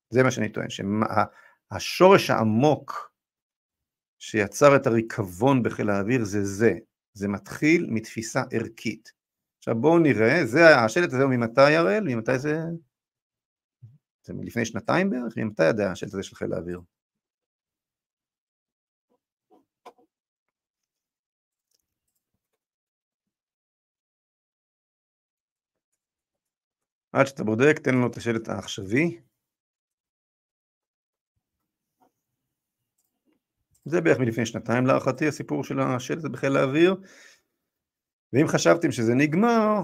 זה מה שאני טוען, שהשורש העמוק שיצר את הריקבון בחיל האוויר זה זה, זה מתחיל מתפיסה ערכית. עכשיו בואו נראה, זה, השלט הזה הוא ממתי הראל? ממתי זה? זה מלפני שנתיים בערך? ממתי ידע השלט הזה של חיל האוויר? עד שאתה בודק, תן לנו את השלט העכשווי. זה בערך מלפני שנתיים להערכתי, הסיפור של השלט בחיל האוויר. ואם חשבתם שזה נגמר,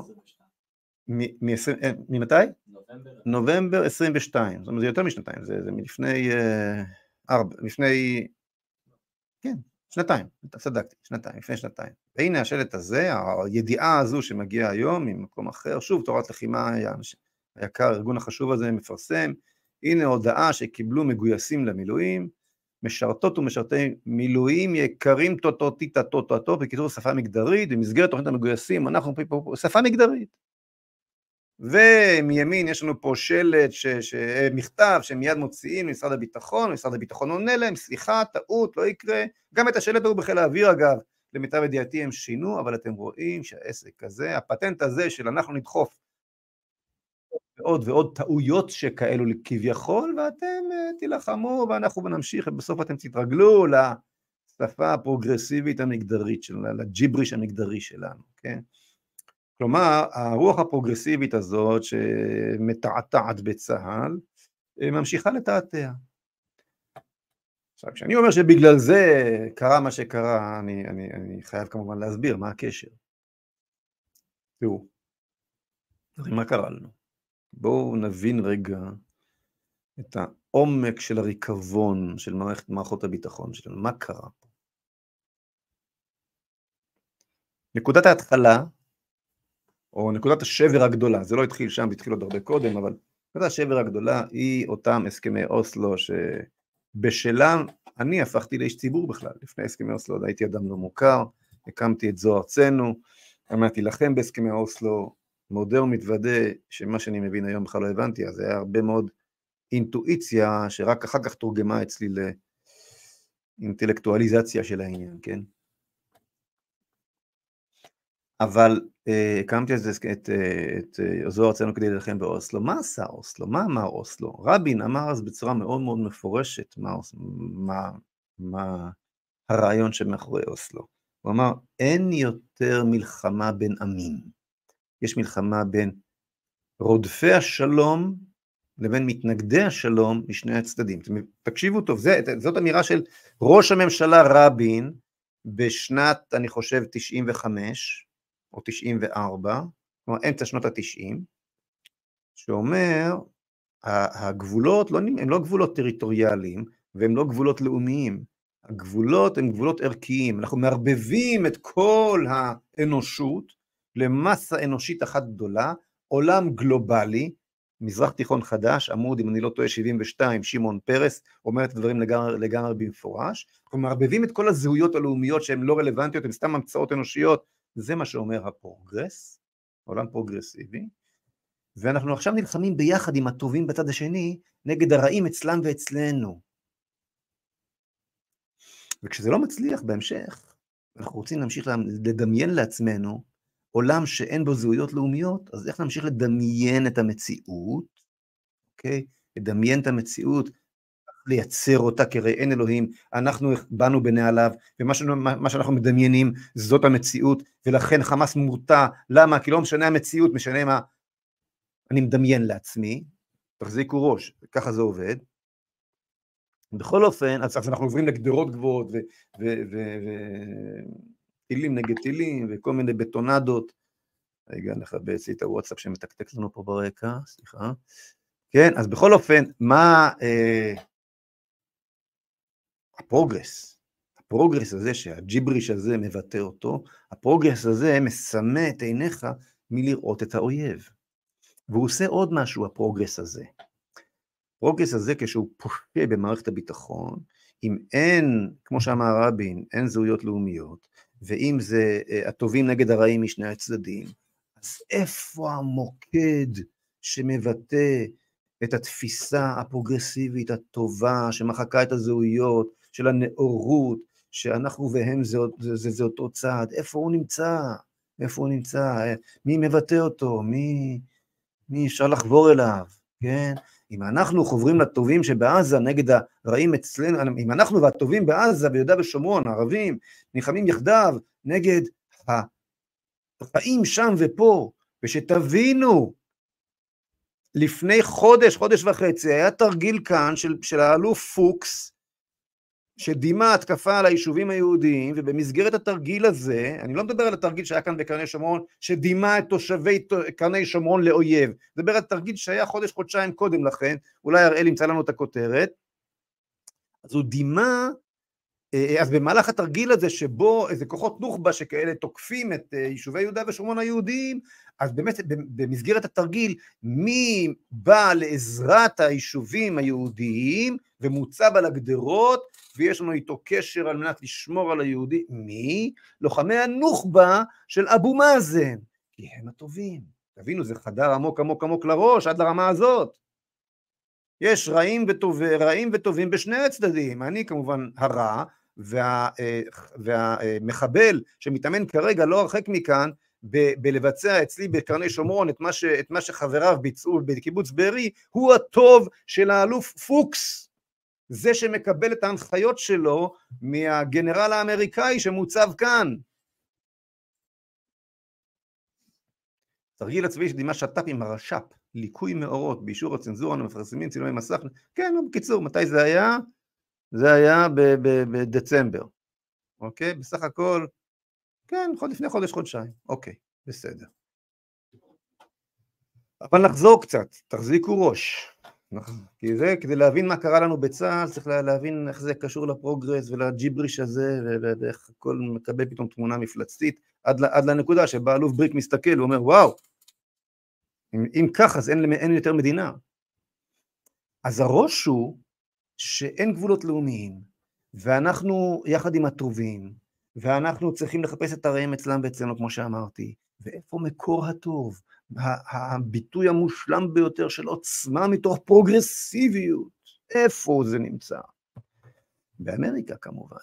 אה, ממתי? נובמבר 22, זאת אומרת זה יותר משנתיים, זה, זה מלפני אה, ארבע, לפני, כן, שנתיים, צדקתי, שנתיים, לפני שנתיים. והנה השלט הזה, הידיעה הזו שמגיעה היום ממקום אחר, שוב תורת לחימה היקר, הארגון החשוב הזה מפרסם, הנה הודעה שקיבלו מגויסים למילואים, משרתות ומשרתי מילואים יקרים טוטו טיטה טוטו טו, בקיצור שפה מגדרית, במסגרת תוכנית המגויסים, אנחנו פה שפה מגדרית. ומימין יש לנו פה שלט, ש, ש, מכתב שמיד מוציאים למשרד הביטחון, משרד הביטחון עונה להם, סליחה, טעות, לא יקרה. גם את השלט ההוא בחיל האוויר אגב, למיטב ידיעתי הם שינו, אבל אתם רואים שהעסק הזה, הפטנט הזה של אנחנו נדחוף ועוד ועוד טעויות שכאלו כביכול, ואתם אה, תילחמו ואנחנו נמשיך, ובסוף אתם תתרגלו לשפה הפרוגרסיבית המגדרית שלנו, לג'יבריש המגדרי שלנו, כן? כלומר, הרוח הפרוגרסיבית הזאת שמתעתעת בצה"ל, אה, ממשיכה לתעתע. עכשיו, כשאני אומר שבגלל זה קרה מה שקרה, אני, אני, אני חייב כמובן להסביר מה הקשר. תראו, מה קרה לנו? בואו נבין רגע את העומק של הריקבון של מערכת מערכות הביטחון שלנו, מה קרה פה. נקודת ההתחלה, או נקודת השבר הגדולה, זה לא התחיל שם, זה התחיל עוד הרבה קודם, אבל נקודת השבר הגדולה היא אותם הסכמי אוסלו שבשלם אני הפכתי לאיש ציבור בכלל, לפני הסכמי אוסלו הייתי אדם לא מוכר, הקמתי את זו ארצנו, אמרתי לכם בהסכמי אוסלו, מודה ומתוודה שמה שאני מבין היום בכלל לא הבנתי, אז היה הרבה מאוד אינטואיציה שרק אחר כך תורגמה אצלי לאינטלקטואליזציה של העניין, כן? אבל אה, הקמתי את, את, את, את זוהר ארצנו כדי להילחם באוסלו. מה עשה אוסלו? מה אמר אוסלו? רבין אמר אז בצורה מאוד מאוד מפורשת מה, מה, מה הרעיון שמאחורי אוסלו. הוא אמר, אין יותר מלחמה בין עמים. יש מלחמה בין רודפי השלום לבין מתנגדי השלום משני הצדדים. תקשיבו טוב, זה, זאת אמירה של ראש הממשלה רבין בשנת, אני חושב, 95 או 94, כלומר אמצע שנות ה-90, שאומר, הגבולות לא, הם לא גבולות טריטוריאליים והם לא גבולות לאומיים, הגבולות הם גבולות ערכיים, אנחנו מערבבים את כל האנושות למסה אנושית אחת גדולה, עולם גלובלי, מזרח תיכון חדש, עמוד, אם אני לא טועה, 72, שמעון פרס, אומר את הדברים לגמרי, לגמרי במפורש. אנחנו מערבבים את כל הזהויות הלאומיות שהן לא רלוונטיות, הן סתם המצאות אנושיות, זה מה שאומר ה progress, עולם פרוגרסיבי, ואנחנו עכשיו נלחמים ביחד עם הטובים בצד השני, נגד הרעים אצלם ואצלנו. וכשזה לא מצליח בהמשך, אנחנו רוצים להמשיך לדמיין לעצמנו עולם שאין בו זהויות לאומיות, אז איך נמשיך לדמיין את המציאות, אוקיי? לדמיין את המציאות, לייצר אותה, כי הרי אין אלוהים, אנחנו באנו בנעליו, ומה שאנחנו מדמיינים זאת המציאות, ולכן חמאס מורתע, למה? כי לא משנה המציאות, משנה מה אני מדמיין לעצמי, תחזיקו ראש, ככה זה עובד. בכל אופן, אז, אז אנחנו עוברים לגדרות גבוהות וטילים נגד טילים וכל מיני בטונדות. רגע, אצלי את הוואטסאפ שמתקתק לנו פה ברקע, סליחה. כן, אז בכל אופן, מה אה, ה progress, ה progress הזה שהג'יבריש הזה מבטא אותו, ה progress הזה מסמא את עיניך מלראות את האויב. והוא עושה עוד משהו, ה progress הזה. ה progress הזה, כשהוא פושה במערכת הביטחון, אם אין, כמו שאמר רבין, אין זהויות לאומיות, ואם זה אה, הטובים נגד הרעים משני הצדדים, אז איפה המוקד שמבטא את התפיסה הפרוגרסיבית הטובה, שמחקה את הזהויות, של הנאורות, שאנחנו והם זה, זה, זה, זה אותו צעד, איפה הוא נמצא? איפה הוא נמצא? מי מבטא אותו? מי, מי אפשר לחבור אליו? כן? אם אנחנו חוברים לטובים שבעזה נגד הרעים אצלנו, אם אנחנו והטובים בעזה, ביהודה ושומרון, הערבים, נלחמים יחדיו נגד הרעים שם ופה, ושתבינו, לפני חודש, חודש וחצי, היה תרגיל כאן של, של האלוף פוקס, שדימה התקפה על היישובים היהודיים, ובמסגרת התרגיל הזה, אני לא מדבר על התרגיל שהיה כאן בקרני שומרון, שדימה את תושבי קרני שומרון לאויב, אני מדבר על תרגיל שהיה חודש, חודשיים קודם לכן, אולי הראל ימצא לנו את הכותרת, אז הוא דימה, אז במהלך התרגיל הזה שבו איזה כוחות נוח'בה שכאלה תוקפים את אה, יישובי יהודה ושומרון היהודיים, אז באמת במסגרת התרגיל, מי בא לעזרת היישובים היהודיים ומוצב על הגדרות ויש לנו איתו קשר על מנת לשמור על היהודי, מי? לוחמי הנוח'בה של אבו מאזן, כי הם הטובים. תבינו, זה חדר עמוק עמוק עמוק לראש, עד לרמה הזאת. יש רעים, וטוב, רעים וטובים בשני הצדדים, אני כמובן הרע, וה, אה, והמחבל שמתאמן כרגע לא הרחק מכאן, ב- בלבצע אצלי בקרני שומרון את מה, ש- את מה שחבריו ביצעו בקיבוץ בארי, הוא הטוב של האלוף פוקס. זה שמקבל את ההנחיות שלו מהגנרל האמריקאי שמוצב כאן. תרגיל הצבאי שדימה שת"פ עם הרש"פ, ליקוי מאורות, באישור הצנזורה, מפרסמים צילומי מסך, כן, לא, בקיצור, מתי זה היה? זה היה בדצמבר, אוקיי? בסך הכל, כן, לפני חודש, חודשיים, אוקיי, בסדר. אבל נחזור קצת, תחזיקו ראש. כי זה, כדי להבין מה קרה לנו בצה"ל, צריך להבין איך זה קשור לפרוגרס ולג'יבריש הזה, ואיך הכל מקבל פתאום תמונה מפלצתית, עד, עד לנקודה שבה אלוף בריק מסתכל ואומר, וואו, אם, אם כך אז אין, אין יותר מדינה. אז הראש הוא שאין גבולות לאומיים, ואנחנו יחד עם הטובים, ואנחנו צריכים לחפש את הרעים אצלם ואצלנו, כמו שאמרתי, ואיפה מקור הטוב? הביטוי המושלם ביותר של עוצמה מתוך פרוגרסיביות, איפה זה נמצא? באמריקה כמובן.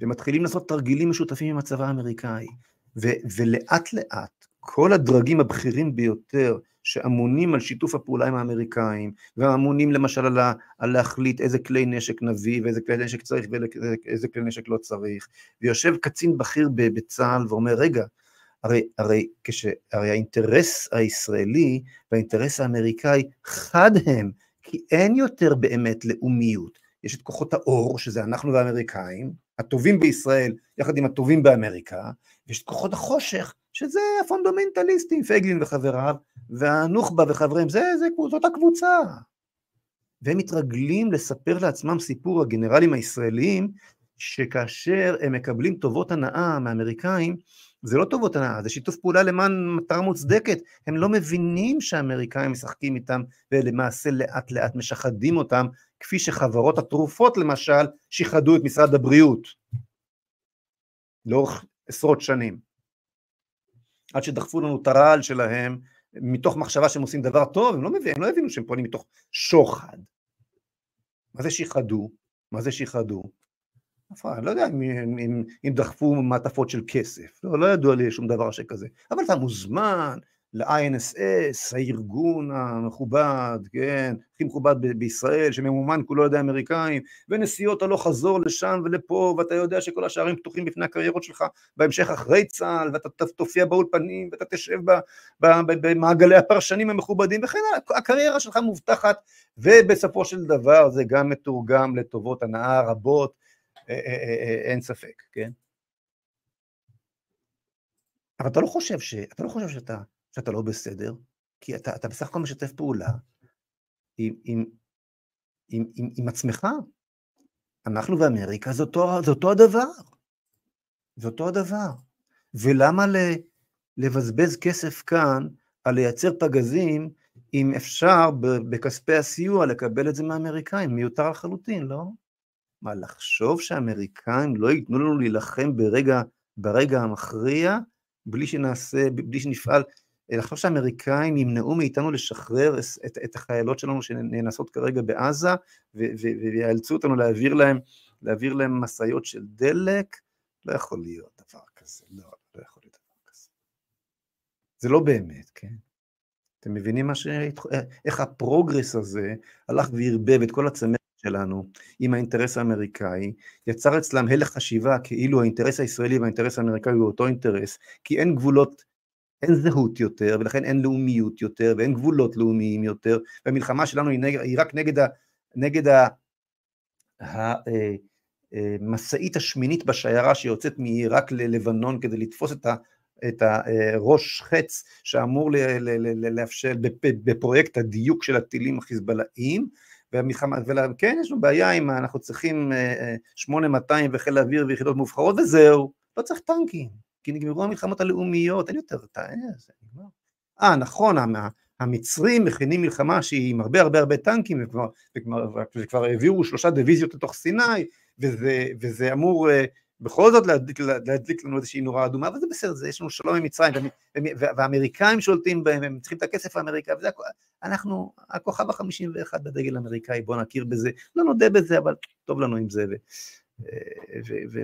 ומתחילים לעשות תרגילים משותפים עם הצבא האמריקאי, ולאט לאט כל הדרגים הבכירים ביותר שאמונים על שיתוף הפעולה עם האמריקאים, ואמונים למשל על, ה- על להחליט איזה כלי נשק נביא, ואיזה כלי נשק צריך ואיזה כלי נשק לא צריך, ויושב קצין בכיר בצה"ל ואומר, רגע, הרי, הרי, כש, הרי האינטרס הישראלי והאינטרס האמריקאי חד הם, כי אין יותר באמת לאומיות. יש את כוחות האור, שזה אנחנו והאמריקאים, הטובים בישראל יחד עם הטובים באמריקה, ויש את כוחות החושך, שזה הפונדומנטליסטים, פייגלין וחבריו, והנוח'בה וחבריהם, זה, זה, זאת הקבוצה. והם מתרגלים לספר לעצמם סיפור, הגנרלים הישראלים, שכאשר הם מקבלים טובות הנאה מהאמריקאים, זה לא טובות הנאה, זה שיתוף פעולה למען מטרה מוצדקת. הם לא מבינים שהאמריקאים משחקים איתם ולמעשה לאט לאט משחדים אותם, כפי שחברות התרופות למשל שיחדו את משרד הבריאות לאורך עשרות שנים. עד שדחפו לנו את הרעל שלהם מתוך מחשבה שהם עושים דבר טוב, הם לא, מבין, הם לא הבינו שהם פועלים מתוך שוחד. מה זה שיחדו? מה זה שיחדו? אני לא יודע אם, אם, אם דחפו מעטפות של כסף, לא, לא ידוע לי שום דבר שכזה, אבל אתה מוזמן ל-INSS, הארגון המכובד, כן, הכי מכובד ב- בישראל, שממומן כולו על ידי האמריקאים, ונסיעות הלוך חזור לשם ולפה, ואתה יודע שכל השערים פתוחים בפני הקריירות שלך בהמשך אחרי צה"ל, ואתה תופיע באולפנים, ואתה תשב במעגלי הפרשנים המכובדים, וכן הקריירה שלך מובטחת, ובסופו של דבר זה גם מתורגם לטובות הנאה רבות, אה, אה, אה, אין ספק, כן? אבל אתה לא חושב, ש... אתה לא חושב שאתה שאתה לא בסדר, כי אתה, אתה בסך הכל משתף פעולה עם, עם, עם, עם, עם עצמך. אנחנו ואמריקה זה אותו, זה אותו הדבר. זה אותו הדבר. ולמה ל, לבזבז כסף כאן על לייצר פגזים, אם אפשר בכספי הסיוע לקבל את זה מהאמריקאים? מיותר לחלוטין, לא? מה, לחשוב שהאמריקאים לא ייתנו לנו להילחם ברגע, ברגע המכריע, בלי שנעשה, בלי שנפעל לחשוב שהאמריקאים ימנעו מאיתנו לשחרר את, את החיילות שלנו שנאנסות כרגע בעזה ויאלצו אותנו להעביר להם, להעביר להם משאיות של דלק, לא יכול להיות דבר כזה, לא, לא יכול להיות דבר כזה. זה לא באמת, כן? אתם מבינים ש... איך ה progress הזה הלך וערבב את כל הצמרת שלנו עם האינטרס האמריקאי, יצר אצלם הלך חשיבה כאילו האינטרס הישראלי והאינטרס האמריקאי הוא אותו אינטרס, כי אין גבולות אין זהות יותר, ולכן אין לאומיות יותר, ואין גבולות לאומיים יותר, והמלחמה שלנו היא, נגד, היא רק נגד, ה, נגד המשאית אה, אה, השמינית בשיירה שיוצאת מעיראק ללבנון כדי לתפוס את, ה, את הראש חץ שאמור לאפשר בפרויקט הדיוק של הטילים החיזבאללהיים, והמלחמה, וכן יש לנו בעיה עם, אנחנו צריכים 8200 אה, וחיל האוויר ויחידות מובחרות וזהו, לא צריך טנקים. כי נגמרו המלחמות הלאומיות, אין יותר, זה נגמר. אה, נכון, המצרים מכינים מלחמה שהיא עם הרבה הרבה הרבה טנקים, וכבר, העבירו שלושה דיוויזיות לתוך סיני, וזה, וזה אמור uh, בכל זאת להדליק, להדליק לנו איזושהי נורה אדומה, אבל זה בסדר, זה, יש לנו שלום עם מצרים, והאמריקאים שולטים בהם, הם צריכים את הכסף האמריקאי, וזה אנחנו הכוכב החמישים ואחד בדגל האמריקאי, בואו נכיר בזה, לא נודה בזה, אבל טוב לנו עם זה.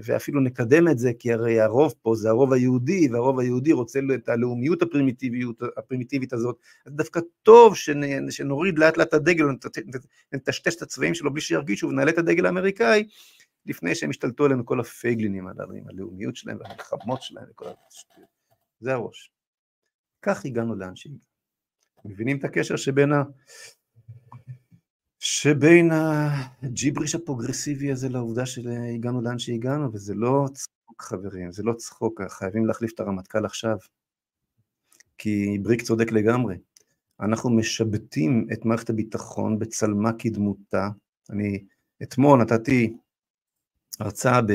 ואפילו נקדם את זה, כי הרי הרוב פה זה הרוב היהודי, והרוב היהודי רוצה את הלאומיות הפרימיטיבית, הזאת, אז דווקא טוב שנוריד לאט לאט את הדגל, נטשטש את הצבעים שלו בלי שירגישו, ונעלה את הדגל האמריקאי, לפני שהם ישתלטו עלינו כל הפייגלינים הללו, עם הלאומיות שלהם והמלחמות שלהם וכל השטויות. זה הראש. כך הגענו שהגענו. מבינים את הקשר שבין ה... שבין הג'יבריש הפרוגרסיבי הזה לעובדה שהגענו לאן שהגענו, וזה לא צחוק חברים, זה לא צחוק, חייבים להחליף את הרמטכ"ל עכשיו. כי בריק צודק לגמרי. אנחנו משבטים את מערכת הביטחון בצלמה כדמותה. אני אתמול נתתי הרצאה ב...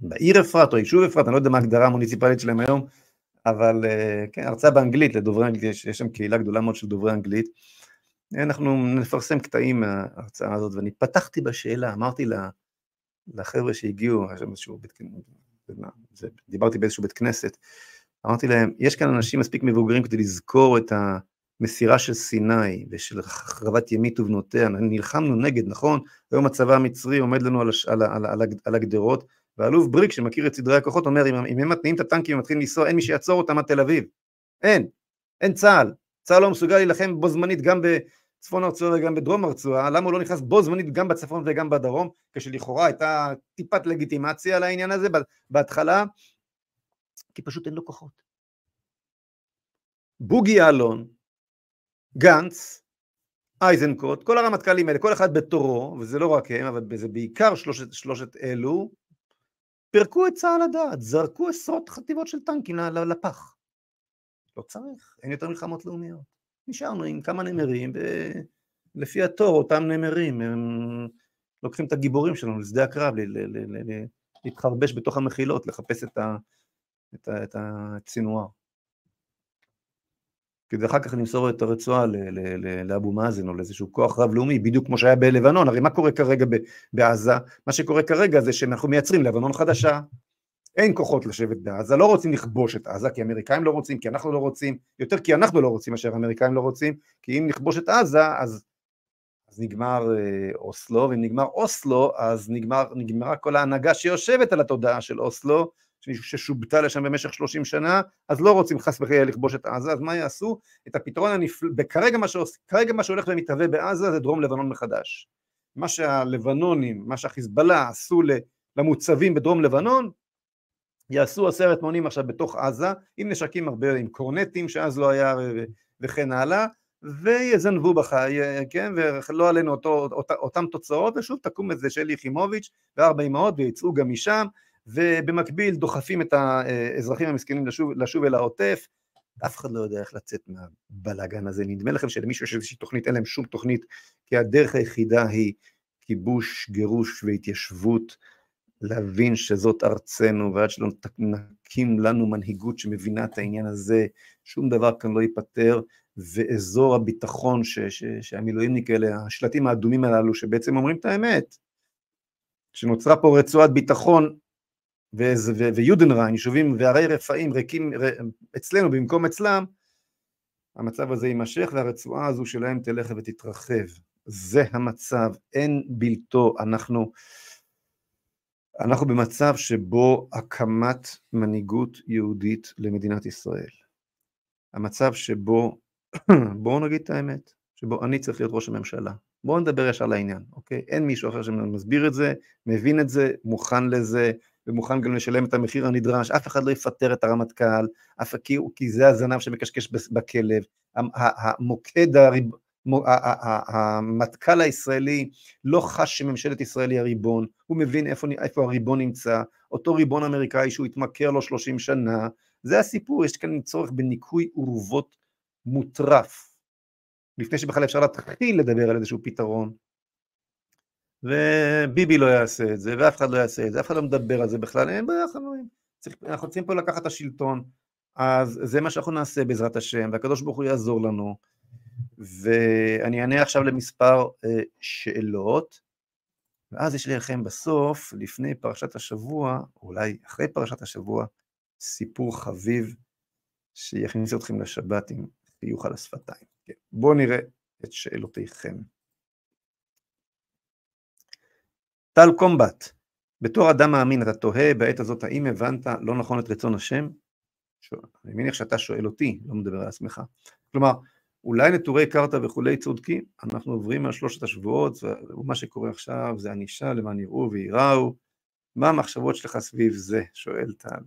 בעיר אפרת או יישוב אפרת, אני לא יודע מה ההגדרה המוניציפלית שלהם היום, אבל אה, כן, הרצאה באנגלית לדוברי אנגלית, יש שם קהילה גדולה מאוד של דוברי אנגלית. אנחנו נפרסם קטעים מההרצאה הזאת, ואני פתחתי בשאלה, אמרתי לחבר'ה שהגיעו, איזשהו בית, דיברתי באיזשהו בית כנסת, אמרתי להם, יש כאן אנשים מספיק מבוגרים כדי לזכור את המסירה של סיני ושל החרבת ימית ובנותיה, נלחמנו נגד, נכון? היום הצבא המצרי עומד לנו על, הש, על, על, על, על הגדרות, והאלוף בריק, שמכיר את סדרי הכוחות, אומר, אם, אם הם מתניעים את הטנקים ומתחילים לנסוע, אין מי שיעצור אותם עד תל אביב. אין, אין צה"ל. צה"ל לא מסוגל להילחם בו זמנית גם צפון הרצועה וגם בדרום הרצועה, למה הוא לא נכנס בו זמנית גם בצפון וגם בדרום, כשלכאורה הייתה טיפת לגיטימציה לעניין הזה בהתחלה, כי פשוט אין לו כוחות. בוגי יעלון, גנץ, אייזנקוט, כל הרמטכ"לים האלה, כל אחד בתורו, וזה לא רק הם, אבל זה בעיקר שלושת, שלושת אלו, פירקו את צה"ל לדעת, זרקו עשרות חטיבות של טנקים לפח. לא צריך, אין יותר מלחמות לאומיות. נשארנו עם כמה נמרים, ולפי התור אותם נמרים, הם לוקחים את הגיבורים שלנו לשדה הקרב, להתחרבש בתוך המחילות, לחפש את, ה, את, ה, את הצינואר. כדי אחר כך למסור את הרצועה לאבו מאזן או לאיזשהו כוח רב-לאומי, בדיוק כמו שהיה בלבנון. הרי מה קורה כרגע בעזה? מה שקורה כרגע זה שאנחנו מייצרים לבנון חדשה. אין כוחות לשבת בעזה, לא רוצים לכבוש את עזה, כי האמריקאים לא רוצים, כי אנחנו לא רוצים, יותר כי אנחנו לא רוצים מאשר האמריקאים לא רוצים, כי אם נכבוש את עזה, אז, אז נגמר אה, אוסלו, ואם נגמר אוסלו, אז נגמר, נגמרה כל ההנהגה שיושבת על התודעה של אוסלו, ששובתה לשם במשך 30 שנה, אז לא רוצים חס וחלילה לכבוש את עזה, אז מה יעשו? את הפתרון הנפלא, כרגע מה, שעוש, כרגע מה שהולך ומתהווה בעזה זה דרום לבנון מחדש. מה שהלבנונים, מה שהחיזבאללה עשו למוצבים בדרום לבנון, יעשו עשרת מונים עכשיו בתוך עזה, עם נשקים הרבה, עם קורנטים שאז לא היה וכן הלאה, ויזנבו בך, כן, ולא עלינו אותו, אות, אותם תוצאות, ושוב תקום איזה שלי יחימוביץ' וארבע אמהות ויצאו גם משם, ובמקביל דוחפים את האזרחים המסכנים לשוב, לשוב אל העוטף, אף אחד לא יודע איך לצאת מהבלאגן הזה, נדמה לכם שלמישהו יש איזושהי תוכנית, אין להם שום תוכנית, כי הדרך היחידה היא כיבוש, גירוש והתיישבות, להבין שזאת ארצנו, ועד שלא נקים לנו מנהיגות שמבינה את העניין הזה, שום דבר כאן לא ייפתר, ואזור הביטחון ש, ש, שהמילואימניק האלה, השלטים האדומים הללו, שבעצם אומרים את האמת, שנוצרה פה רצועת ביטחון ויודנריין, יישובים וערי רפאים ריקים אצלנו במקום אצלם, המצב הזה יימשך והרצועה הזו שלהם תלך ותתרחב. זה המצב, אין בלתו, אנחנו, אנחנו במצב שבו הקמת מנהיגות יהודית למדינת ישראל. המצב שבו, בואו נגיד את האמת, שבו אני צריך להיות ראש הממשלה. בואו נדבר ישר לעניין, אוקיי? אין מישהו אחר שמסביר את זה, מבין את זה, מוכן לזה, ומוכן גם לשלם את המחיר הנדרש, אף אחד לא יפטר את הרמטכ"ל, אף כי, כי זה הזנב שמקשקש בכלב, המוקד, הריב, המטכ"ל הישראלי לא חש שממשלת ישראל היא הריבון, הוא מבין איפה, איפה הריבון נמצא, אותו ריבון אמריקאי שהוא התמכר לו 30 שנה, זה הסיפור, יש כאן צורך בניקוי אורוות מוטרף, לפני שבכלל אפשר להתחיל לדבר על איזשהו פתרון. וביבי לא יעשה את זה, ואף אחד לא יעשה את זה, אף אחד לא מדבר על זה בכלל, אין בעיה חברים, אנחנו רוצים פה לקחת את השלטון, אז זה מה שאנחנו נעשה בעזרת השם, והקדוש ברוך הוא יעזור לנו, ואני אענה עכשיו למספר אה, שאלות, ואז יש לי לכם בסוף, לפני פרשת השבוע, אולי אחרי פרשת השבוע, סיפור חביב שיכניס אתכם לשבת עם חיוך על השפתיים. כן. בואו נראה את שאלותיכם. טל קומבט, בתור אדם מאמין אתה תוהה בעת הזאת האם הבנת לא נכון את רצון השם? אני מניח שאתה שואל אותי, לא מדבר על עצמך. כלומר, אולי נטורי קרתא וכולי צודקים, אנחנו עוברים על שלושת השבועות, ומה שקורה עכשיו זה ענישה למען יראו וייראו. מה המחשבות שלך סביב זה? שואל טל.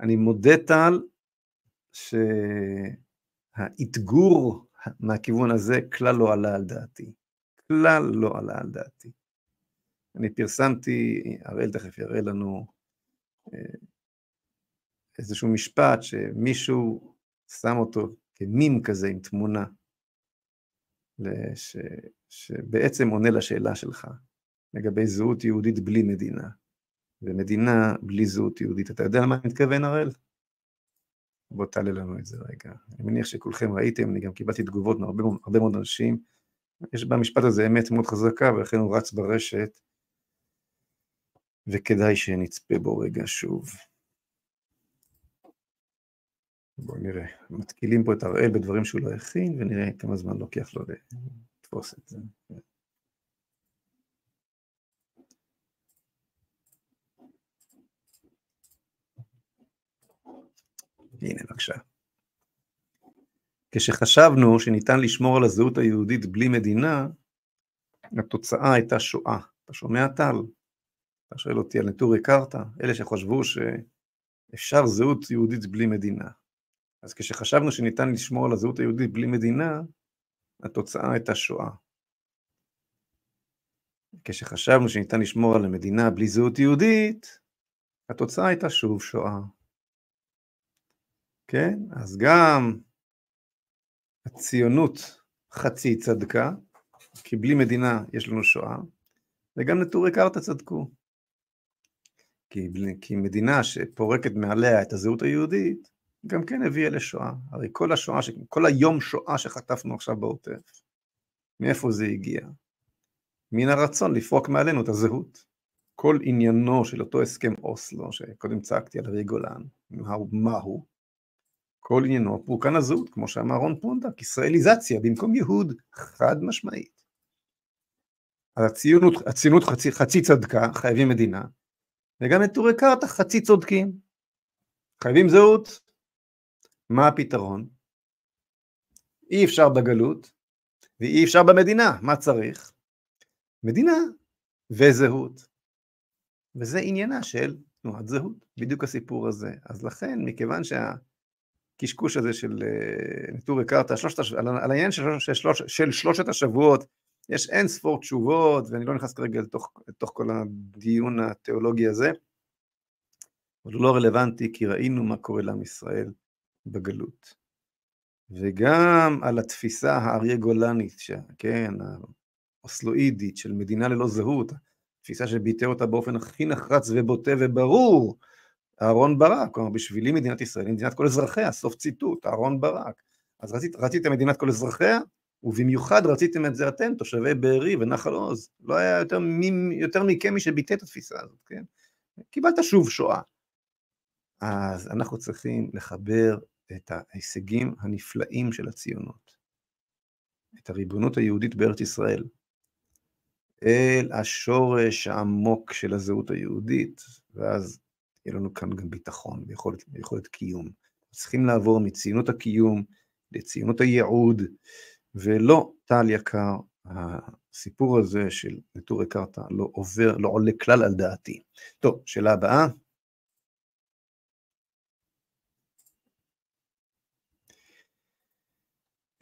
אני מודה טל שהאתגור מהכיוון הזה כלל לא עלה על דעתי. כלל לא עלה על דעתי. אני פרסמתי, הראל תכף יראה לנו אה, איזשהו משפט שמישהו שם אותו כמים כזה עם תמונה, ש, שבעצם עונה לשאלה שלך לגבי זהות יהודית בלי מדינה, ומדינה בלי זהות יהודית. אתה יודע למה אני מתכוון, הראל? בוא תעלה לנו את זה רגע. אני מניח שכולכם ראיתם, אני גם קיבלתי תגובות מהרבה מאוד אנשים. יש במשפט הזה אמת מאוד חזקה, ולכן הוא רץ ברשת. וכדאי שנצפה בו רגע שוב. בואו נראה, מתקילים פה את הראל בדברים שהוא לא הכין, ונראה כמה זמן לוקח לו לתפוס את זה. הנה בבקשה. כשחשבנו שניתן לשמור על הזהות היהודית בלי מדינה, התוצאה הייתה שואה. אתה שומע טל? אתה שואל אותי על נטורי קרתא, אלה שחשבו שאפשר זהות יהודית בלי מדינה. אז כשחשבנו שניתן לשמור על הזהות היהודית בלי מדינה, התוצאה הייתה שואה. כשחשבנו שניתן לשמור על המדינה בלי זהות יהודית, התוצאה הייתה שוב שואה. כן? אז גם הציונות חצי צדקה, כי בלי מדינה יש לנו שואה, וגם נטורי קרתא צדקו. כי, כי מדינה שפורקת מעליה את הזהות היהודית, גם כן הביאה לשואה. הרי כל השואה, כל היום שואה שחטפנו עכשיו בעוטף, מאיפה זה הגיע? מן הרצון לפרוק מעלינו את הזהות. כל עניינו של אותו הסכם אוסלו, שקודם צעקתי על ארי גולן, מהו, מהו? כל עניינו פורקן הזהות, כמו שאמר רון פונדק, ישראליזציה במקום יהוד, חד משמעית. הציונות, הציונות חצי, חצי צדקה, חייבים מדינה, וגם נטורי קרתא חצי צודקים. חייבים זהות. מה הפתרון? אי אפשר בגלות, ואי אפשר במדינה, מה צריך? מדינה וזהות. וזה עניינה של תנועת זהות, בדיוק הסיפור הזה. אז לכן, מכיוון שהקשקוש הזה של אה, נטורי קרתא, על העניין של, של, של, של שלושת השבועות, יש אין ספור תשובות, ואני לא נכנס כרגע לתוך, לתוך כל הדיון התיאולוגי הזה, אבל הוא לא רלוונטי, כי ראינו מה קורה לעם ישראל בגלות. וגם על התפיסה האריה גולנית, כן, האוסלואידית של מדינה ללא זהות, תפיסה שביטא אותה באופן הכי נחרץ ובוטה וברור, אהרון ברק, כלומר בשבילי מדינת ישראל היא מדינת כל אזרחיה, סוף ציטוט, אהרון ברק. אז רצית, רציתם מדינת כל אזרחיה, ובמיוחד רציתם את זה אתם, תושבי בארי ונחל עוז. לא היה יותר, מי, יותר מכם מי שביטא את התפיסה הזאת, כן? קיבלת שוב שואה. אז אנחנו צריכים לחבר את ההישגים הנפלאים של הציונות, את הריבונות היהודית בארץ ישראל, אל השורש העמוק של הזהות היהודית, ואז יהיה לנו כאן גם ביטחון ויכולת, ויכולת קיום. צריכים לעבור מציונות הקיום לציונות הייעוד, ולא, טל יקר, הסיפור הזה של נטורי קרתא לא עובר, לא עולה כלל על דעתי. טוב, שאלה הבאה.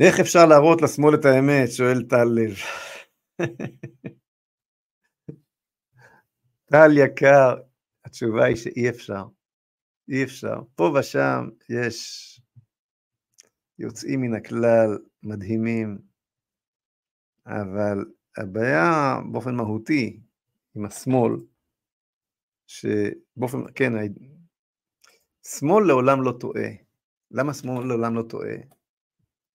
איך אפשר להראות לשמאל את האמת? שואל טל לב. טל יקר, התשובה היא שאי אפשר. אי אפשר. פה ושם יש יוצאים מן הכלל, מדהימים, אבל הבעיה באופן מהותי עם השמאל, שבאופן, כן, שמאל לעולם לא טועה. למה שמאל לעולם לא טועה?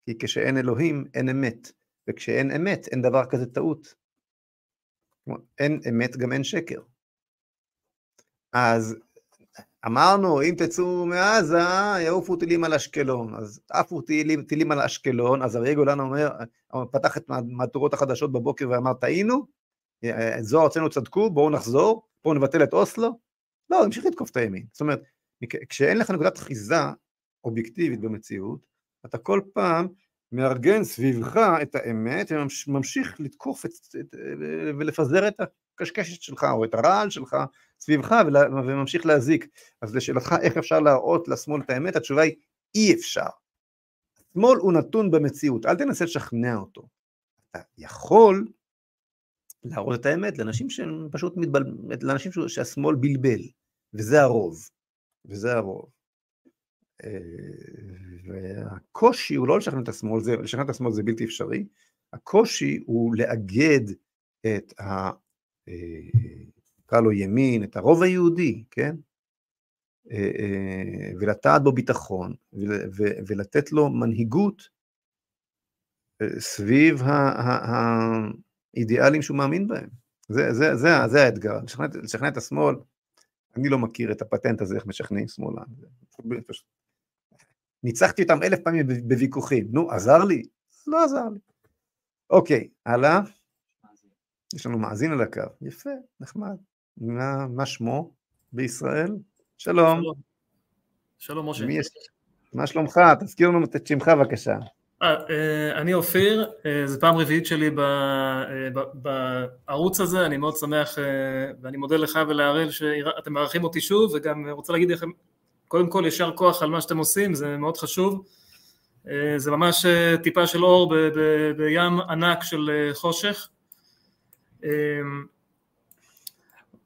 כי כשאין אלוהים, אין אמת, וכשאין אמת, אין דבר כזה טעות. אין אמת, גם אין שקר. אז אמרנו, אם תצאו מעזה, יעופו טילים על אשקלון. אז עפו טילים, טילים על אשקלון, אז אריה גולן אומר, פתח את מהדורות החדשות בבוקר ואמר, טעינו, זוהר ארצנו צדקו, בואו נחזור, בואו נבטל את אוסלו. לא, המשיך לתקוף את הימין. זאת אומרת, כשאין לך נקודת אחיזה אובייקטיבית במציאות, אתה כל פעם מארגן סביבך את האמת וממשיך לתקוף את, את, ולפזר את הקשקשת שלך או את הרעל שלך סביבך וממשיך להזיק. אז לשאלתך איך אפשר להראות לשמאל את האמת, התשובה היא אי אפשר. שמאל הוא נתון במציאות, אל תנסה לשכנע אותו. אתה יכול להראות את האמת לאנשים שהם פשוט מתבל... לאנשים שהשמאל בלבל, וזה הרוב. וזה הרוב. אה, והקושי הוא לא לשכנע את השמאל, זה, לשכנע את השמאל זה בלתי אפשרי, הקושי הוא לאגד את ה... אה, נקרא לו ימין, את הרוב היהודי, כן? אה, ולטעת בו ביטחון, ולתת לו מנהיגות סביב האידיאלים שהוא מאמין בהם. זה, זה, זה, זה האתגר, לשכנע, לשכנע את השמאל, אני לא מכיר את הפטנט הזה, איך משכנעים שמאלן. ניצחתי אותם אלף פעמים בוויכוחים, נו, עזר לי? לא עזר לי. אוקיי, הלאה. יש לנו מאזין על הקו, יפה, נחמד. מה, מה שמו בישראל? שלום. שלום, שלום משה. יש... מה שלומך? תזכיר לנו את שמך בבקשה. אה, אה, אני אופיר, אה, זו פעם רביעית שלי בערוץ הזה, אני מאוד שמח ואני מודה לך ולהראל שאתם מארחים אותי שוב וגם רוצה להגיד לכם קודם כל יישר כוח על מה שאתם עושים, זה מאוד חשוב, זה ממש טיפה של אור בים ענק של חושך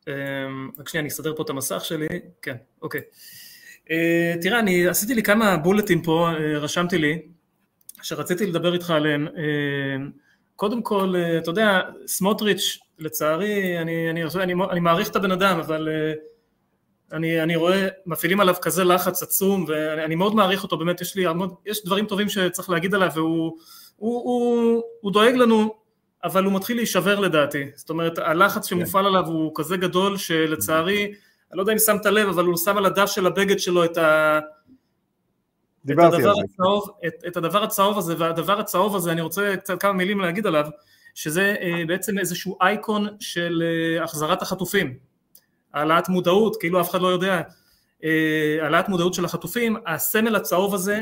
אמ, רק שנייה, אני אסדר פה את המסך שלי, כן, אוקיי. אה, תראה, אני עשיתי לי כמה בולטים פה, אה, רשמתי לי, שרציתי לדבר איתך עליהם. אה, קודם כל, אתה יודע, סמוטריץ', לצערי, אני, אני, אני, אני מעריך את הבן אדם, אבל אני, אני רואה, מפעילים עליו כזה לחץ עצום, ואני מאוד מעריך אותו, באמת, יש לי המון, יש דברים טובים שצריך להגיד עליו, והוא הוא, הוא, הוא דואג לנו אבל הוא מתחיל להישבר לדעתי, זאת אומרת הלחץ שמופעל. עליו הוא כזה גדול שלצערי, אני לא יודע אם שמת לב, אבל הוא שם על הדף של הבגד שלו את, ה... את, הדבר הצהוב, את, את הדבר הצהוב הזה, והדבר הצהוב הזה, אני רוצה קצת כמה מילים להגיד עליו, שזה בעצם איזשהו אייקון של החזרת החטופים, העלאת מודעות, כאילו אף אחד לא יודע, העלאת מודעות של החטופים, הסמל הצהוב הזה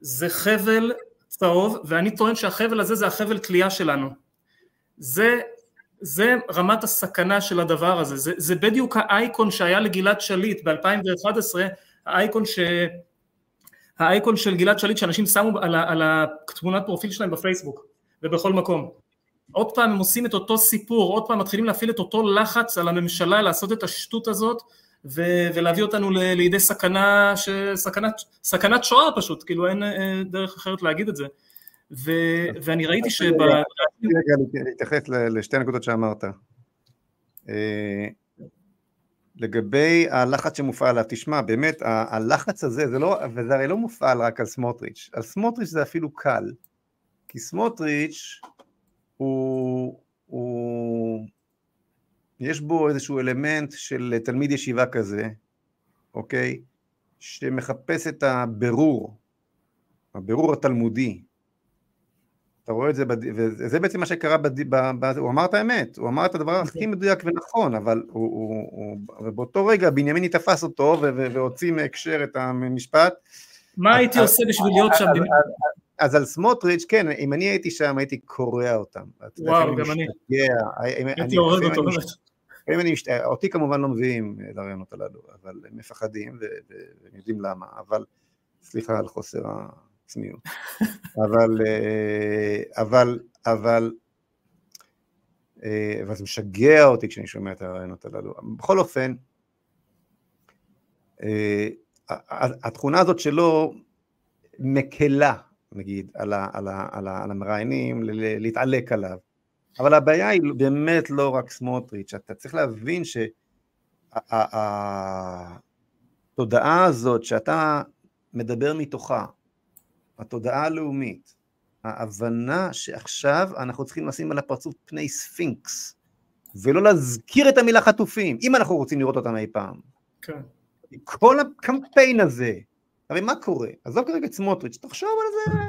זה חבל צהוב, ואני טוען שהחבל הזה זה החבל תלייה שלנו. זה, זה רמת הסכנה של הדבר הזה, זה, זה בדיוק האייקון שהיה לגלעד שליט ב-2011, האייקון ש... האייקון של גלעד שליט שאנשים שמו על, על התמונת פרופיל שלהם בפייסבוק ובכל מקום. עוד פעם הם עושים את אותו סיפור, עוד פעם מתחילים להפעיל את אותו לחץ על הממשלה לעשות את השטות הזאת ו- ולהביא אותנו ל- לידי סכנה, ש- סכנת, סכנת שואה פשוט, כאילו אין אה, דרך אחרת להגיד את זה. ו- ואני ראיתי שב... רגע, להתייחס לשתי הנקודות שאמרת. אה, לגבי הלחץ שמופעל עליו, תשמע, באמת, הלחץ הזה, זה לא, וזה הרי לא מופעל רק על סמוטריץ', על סמוטריץ' זה אפילו קל, כי סמוטריץ' הוא, הוא, יש בו איזשהו אלמנט של תלמיד ישיבה כזה, אוקיי? שמחפש את הבירור, הבירור התלמודי. אתה רואה את זה, בד... וזה בעצם מה שקרה, בד... ב... ב... הוא אמר את האמת, הוא אמר את הדבר הכי מדויק ונכון, אבל הוא, הוא, הוא... באותו רגע בנימיני תפס אותו ו... והוציא מהקשר את המשפט. מה הייתי עושה בשביל להיות שם? אז על סמוטריץ', כן, אם אני הייתי שם, הייתי קורע אותם. וואו, גם אני. הייתי הורג אותו, באמת. לפעמים אני משת... אותי כמובן לא מביאים לרעיונות הללו, אבל הם מפחדים והם יודעים למה, אבל סליחה על חוסר הצניעות. אבל, אה, אבל, אבל, אה, אבל זה משגע אותי כשאני שומע את הרעיונות הללו. בכל אופן, אה, התכונה הזאת שלו מקלה, נגיד, על, ה, על, ה, על, ה, על המראיינים, להתעלק עליו. אבל הבעיה היא באמת לא רק סמוטריץ', אתה צריך להבין שהתודעה הזאת שאתה מדבר מתוכה, התודעה הלאומית, ההבנה שעכשיו אנחנו צריכים לשים על הפרצוף פני ספינקס, ולא להזכיר את המילה חטופים, אם אנחנו רוצים לראות אותם אי פעם. כן. כל הקמפיין הזה, הרי מה קורה? עזוב כרגע את סמוטריץ', תחשוב על זה,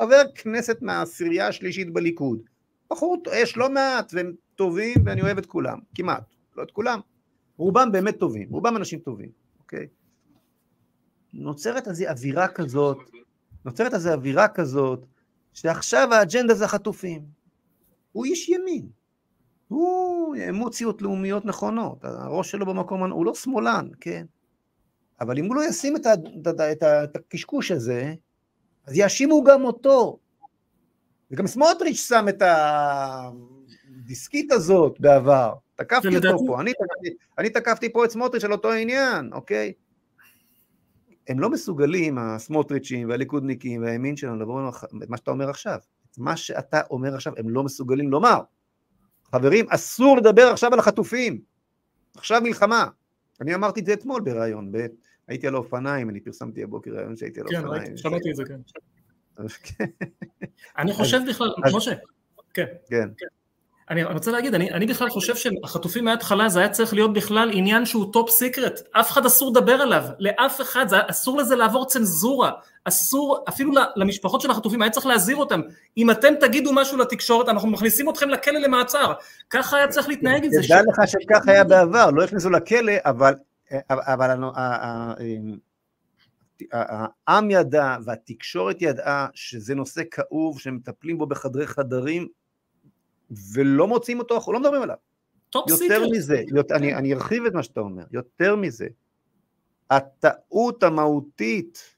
חבר כנסת מהעשירייה השלישית בליכוד, בחור, יש לא מעט, והם טובים, ואני אוהב את כולם, כמעט, לא את כולם, רובם באמת טובים, רובם אנשים טובים, אוקיי? נוצרת איזו אווירה כזאת, נוצרת איזו אווירה כזאת, שעכשיו האג'נדה זה החטופים. הוא איש ימין, הוא אמוציות לאומיות נכונות, הראש שלו במקום, הוא לא שמאלן, כן? אבל אם הוא לא ישים את, את, את, את הקשקוש הזה, אז יאשימו גם אותו. וגם סמוטריץ' שם את הדיסקית הזאת בעבר. תקפתי אותו פה, אני תקפתי, אני תקפתי פה את סמוטריץ' על אותו עניין, אוקיי? הם לא מסוגלים, הסמוטריצ'ים והליכודניקים והימין שלנו, לבוא את מה שאתה אומר עכשיו. את מה שאתה אומר עכשיו, הם לא מסוגלים לומר. חברים, אסור לדבר עכשיו על החטופים. עכשיו מלחמה. אני אמרתי את זה אתמול בריאיון. הייתי על האופניים, אני פרסמתי הבוקר ריאיון שהייתי על האופניים. כן, שמעתי את זה, כן. אני חושב בכלל, משה, כן. כן. אני רוצה להגיד, אני, אני בכלל חושב שהחטופים מההתחלה זה היה צריך להיות בכלל עניין שהוא top secret, אף אחד אסור לדבר עליו, לאף אחד, זה, אסור לזה לעבור צנזורה, אסור, אפילו למשפחות של החטופים היה צריך להזהיר אותם, אם אתם תגידו משהו לתקשורת אנחנו מכניסים אתכם לכלא למעצר, ככה היה צריך להתנהג עם זה. תדע לך שכך היה בעבר, לא הכניסו לכלא, אבל, אבל העם ידע והתקשורת ידעה שזה נושא כאוב שמטפלים בו בחדרי חדרים ולא מוצאים אותו, לא מדברים עליו. יותר. מזה, יותר, אני, אני ארחיב את מה שאתה אומר, יותר מזה, הטעות המהותית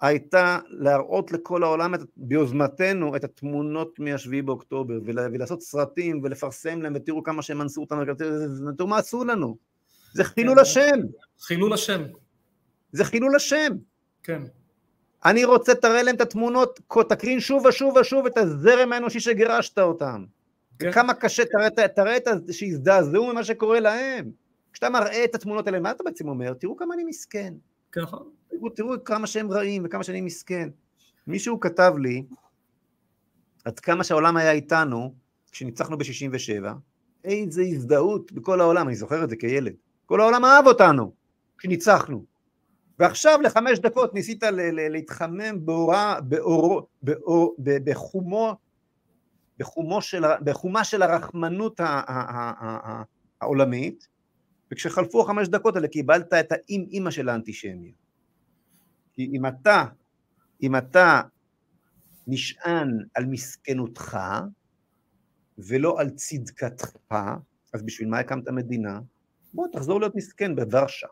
הייתה להראות לכל העולם את, ביוזמתנו את התמונות מ-7 באוקטובר ולעשות סרטים ולפרסם להם ותראו כמה שהם אנסו אותנו, תראו מה עשו לנו, זה חילול כן. השם. חילול השם. זה חילול השם. כן. אני רוצה, תראה להם את התמונות, תקרין שוב ושוב ושוב את הזרם האנושי שגירשת אותם. כן. כמה קשה, תראה, תראה את שיזדעזעו ממה שקורה להם. כשאתה מראה את התמונות האלה, מה אתה בעצם אומר? תראו כמה אני מסכן. כן, נכון. תראו, תראו כמה שהם רעים וכמה שאני מסכן. מישהו כתב לי, עד כמה שהעולם היה איתנו, כשניצחנו ב-67, איזה הזדהות בכל העולם, אני זוכר את זה כילד. כל העולם אהב אותנו כשניצחנו. ועכשיו לחמש דקות ניסית להתחמם באורה, באור, באור, בחומו של, בחומה של הרחמנות העולמית, וכשחלפו החמש דקות האלה קיבלת את האם אימא של האנטישמיות. כי אם אתה, אם אתה נשען על מסכנותך ולא על צדקתך, אז בשביל מה הקמת מדינה? בוא תחזור להיות מסכן בוורשה.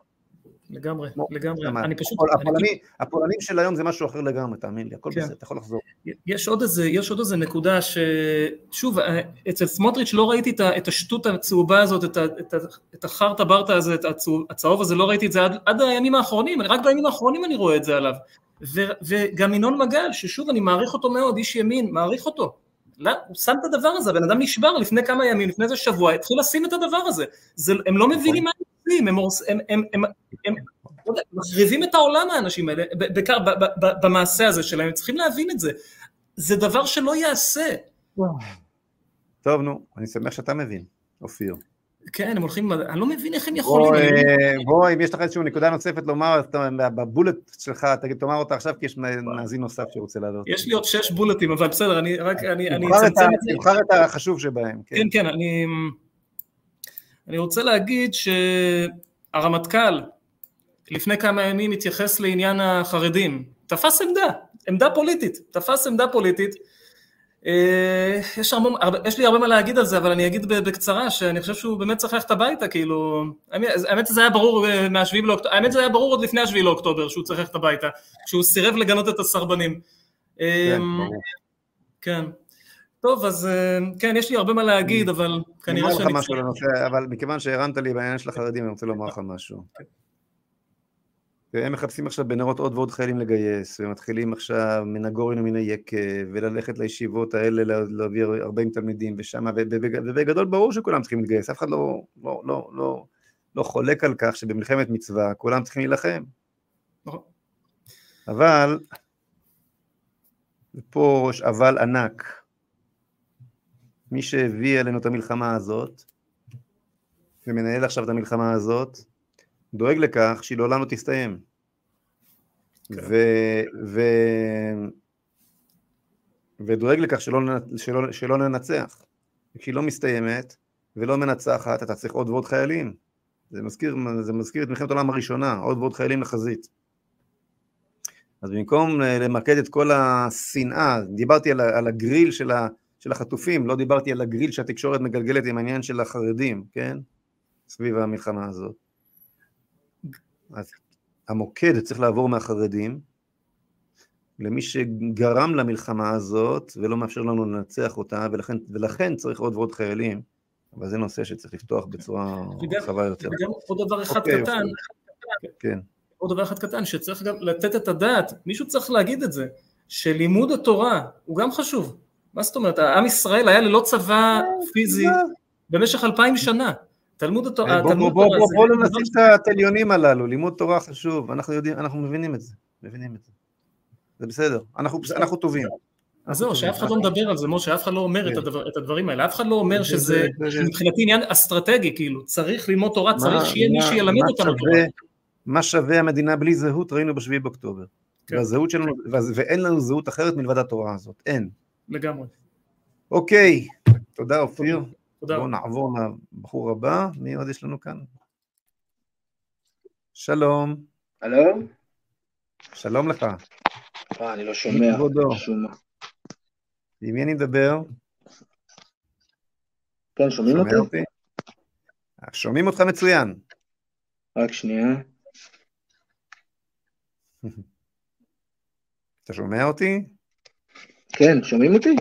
לגמרי, לגמרי. אני פשוט... הפולנים, הפולנים של היום זה משהו אחר לגמרי, תאמין לי, הכל כן. בסדר, אתה יכול לחזור. יש עוד איזה, יש עוד איזה נקודה ששוב, אה, אצל סמוטריץ' לא ראיתי את השטות הצהובה הזאת, את, את, את החרטה ברטה הזה, את הצהוב, הצהוב הזה, לא ראיתי את זה עד, עד הימים האחרונים, רק בימים האחרונים אני רואה את זה עליו. ו, וגם ינון מגל, ששוב, אני מעריך אותו מאוד, איש ימין, מעריך אותו. לא, הוא שם את הדבר הזה, הבן אדם נשבר לפני כמה ימים, לפני איזה שבוע, התחיל לשים את הדבר הזה. זה, הם לא מבינים מה הם עושים, הם, הם, הם, הם, הם מחריבים את העולם האנשים האלה, בעיקר במעשה הזה שלהם, הם צריכים להבין את זה. זה דבר שלא ייעשה. טוב, נו, אני שמח שאתה מבין, אופיר. כן, הם הולכים, אני לא מבין איך הם יכולים. בוא, אם יש לך איזושהי נקודה נוספת לומר, בבולט שלך, תגיד, תאמר אותה עכשיו, כי יש מאזין נוסף שרוצה לעלות. יש לי עוד שש בולטים, אבל בסדר, אני רק, אני אצמצם את זה. תבחר את החשוב שבהם. כן, כן, אני... אני רוצה להגיד שהרמטכ"ל לפני כמה ימים התייחס לעניין החרדים, תפס עמדה, עמדה פוליטית, תפס עמדה פוליטית. אה, יש, הרבה, יש לי הרבה מה להגיד על זה, אבל אני אגיד בקצרה שאני חושב שהוא באמת צריך ללכת הביתה, כאילו, האמת זה היה ברור אה, מהשביעי לאוקטובר, האמת זה היה ברור עוד לפני השביעי לאוקטובר שהוא צריך ללכת הביתה, כשהוא סירב לגנות את הסרבנים. כן, אמ, ברור. כן. טוב, אז אה, כן, יש לי הרבה מה להגיד, אבל כנראה שאני... אני משהו לנושא, אבל מכיוון שהרמת לי בעניין של החרדים, אני רוצה לומר לך משהו. הם מחפשים עכשיו בנרות עוד ועוד חיילים לגייס, ומתחילים עכשיו מן הגורן ומן היקב, וללכת לישיבות האלה, להביא 40 תלמידים ושם, ובגדול ברור שכולם צריכים להתגייס, אף אחד לא, לא, לא, לא, לא חולק על כך שבמלחמת מצווה כולם צריכים להילחם. נכון. אבל, ופה יש אבל ענק, מי שהביא עלינו את המלחמה הזאת, ומנהל עכשיו את המלחמה הזאת, דואג לכך שהיא לעולם לא תסתיים. כן. ו, ו, ודואג לכך שלא, שלא, שלא ננצח. כשהיא לא מסתיימת ולא מנצחת, אתה צריך עוד ועוד חיילים. זה מזכיר, זה מזכיר את מלחמת העולם הראשונה, עוד ועוד חיילים לחזית. אז במקום למקד את כל השנאה, דיברתי על, על הגריל של, ה, של החטופים, לא דיברתי על הגריל שהתקשורת מגלגלת עם העניין של החרדים, כן? סביב המלחמה הזאת. אז המוקד צריך לעבור מהחרדים למי שגרם למלחמה הזאת ולא מאפשר לנו לנצח אותה, ולכן, ולכן צריך עוד ועוד חיילים, אבל זה נושא שצריך לפתוח בצורה רחבה יותר. וגם עוד דבר אחד אוקיי, קטן, אוקיי. כן. עוד דבר אחד קטן, שצריך גם לתת את הדעת, מישהו צריך להגיד את זה, שלימוד התורה הוא גם חשוב. מה זאת אומרת, עם ישראל היה ללא צבא פיזי במשך אלפיים שנה. תלמוד התורה... בוא, בוא, בוא, בוא לא נשים את העליונים הללו, לימוד תורה חשוב, אנחנו יודעים, אנחנו מבינים את זה, מבינים את זה. זה בסדר, אנחנו טובים. אז זהו, שאף אחד לא מדבר על זה, משה, אף אחד לא אומר את, כן. הדברים האלה, אף אחד לא אומר שזה מבחינתי עניין אסטרטגי, כאילו, צריך ללמוד תורה, צריך שיהיה מי שילמד אותנו תורה. מה שווה המדינה בלי זהות, ראינו בשביעי באוקטובר. כן. והזהות שלנו, ואין לנו זהות אחרת מלבד התורה הזאת, אין. לגמרי. אוקיי, תודה אופיר. תודה. בואו נעבור לבחור הבא, מי עוד יש לנו כאן? שלום. הלו? שלום לך. אה, אני לא שומע. כבודו. עם מי אני מדבר? כן, שומעים אותי? אותי? שומעים אותך מצוין. רק שנייה. אתה שומע אותי? כן, שומעים אותי?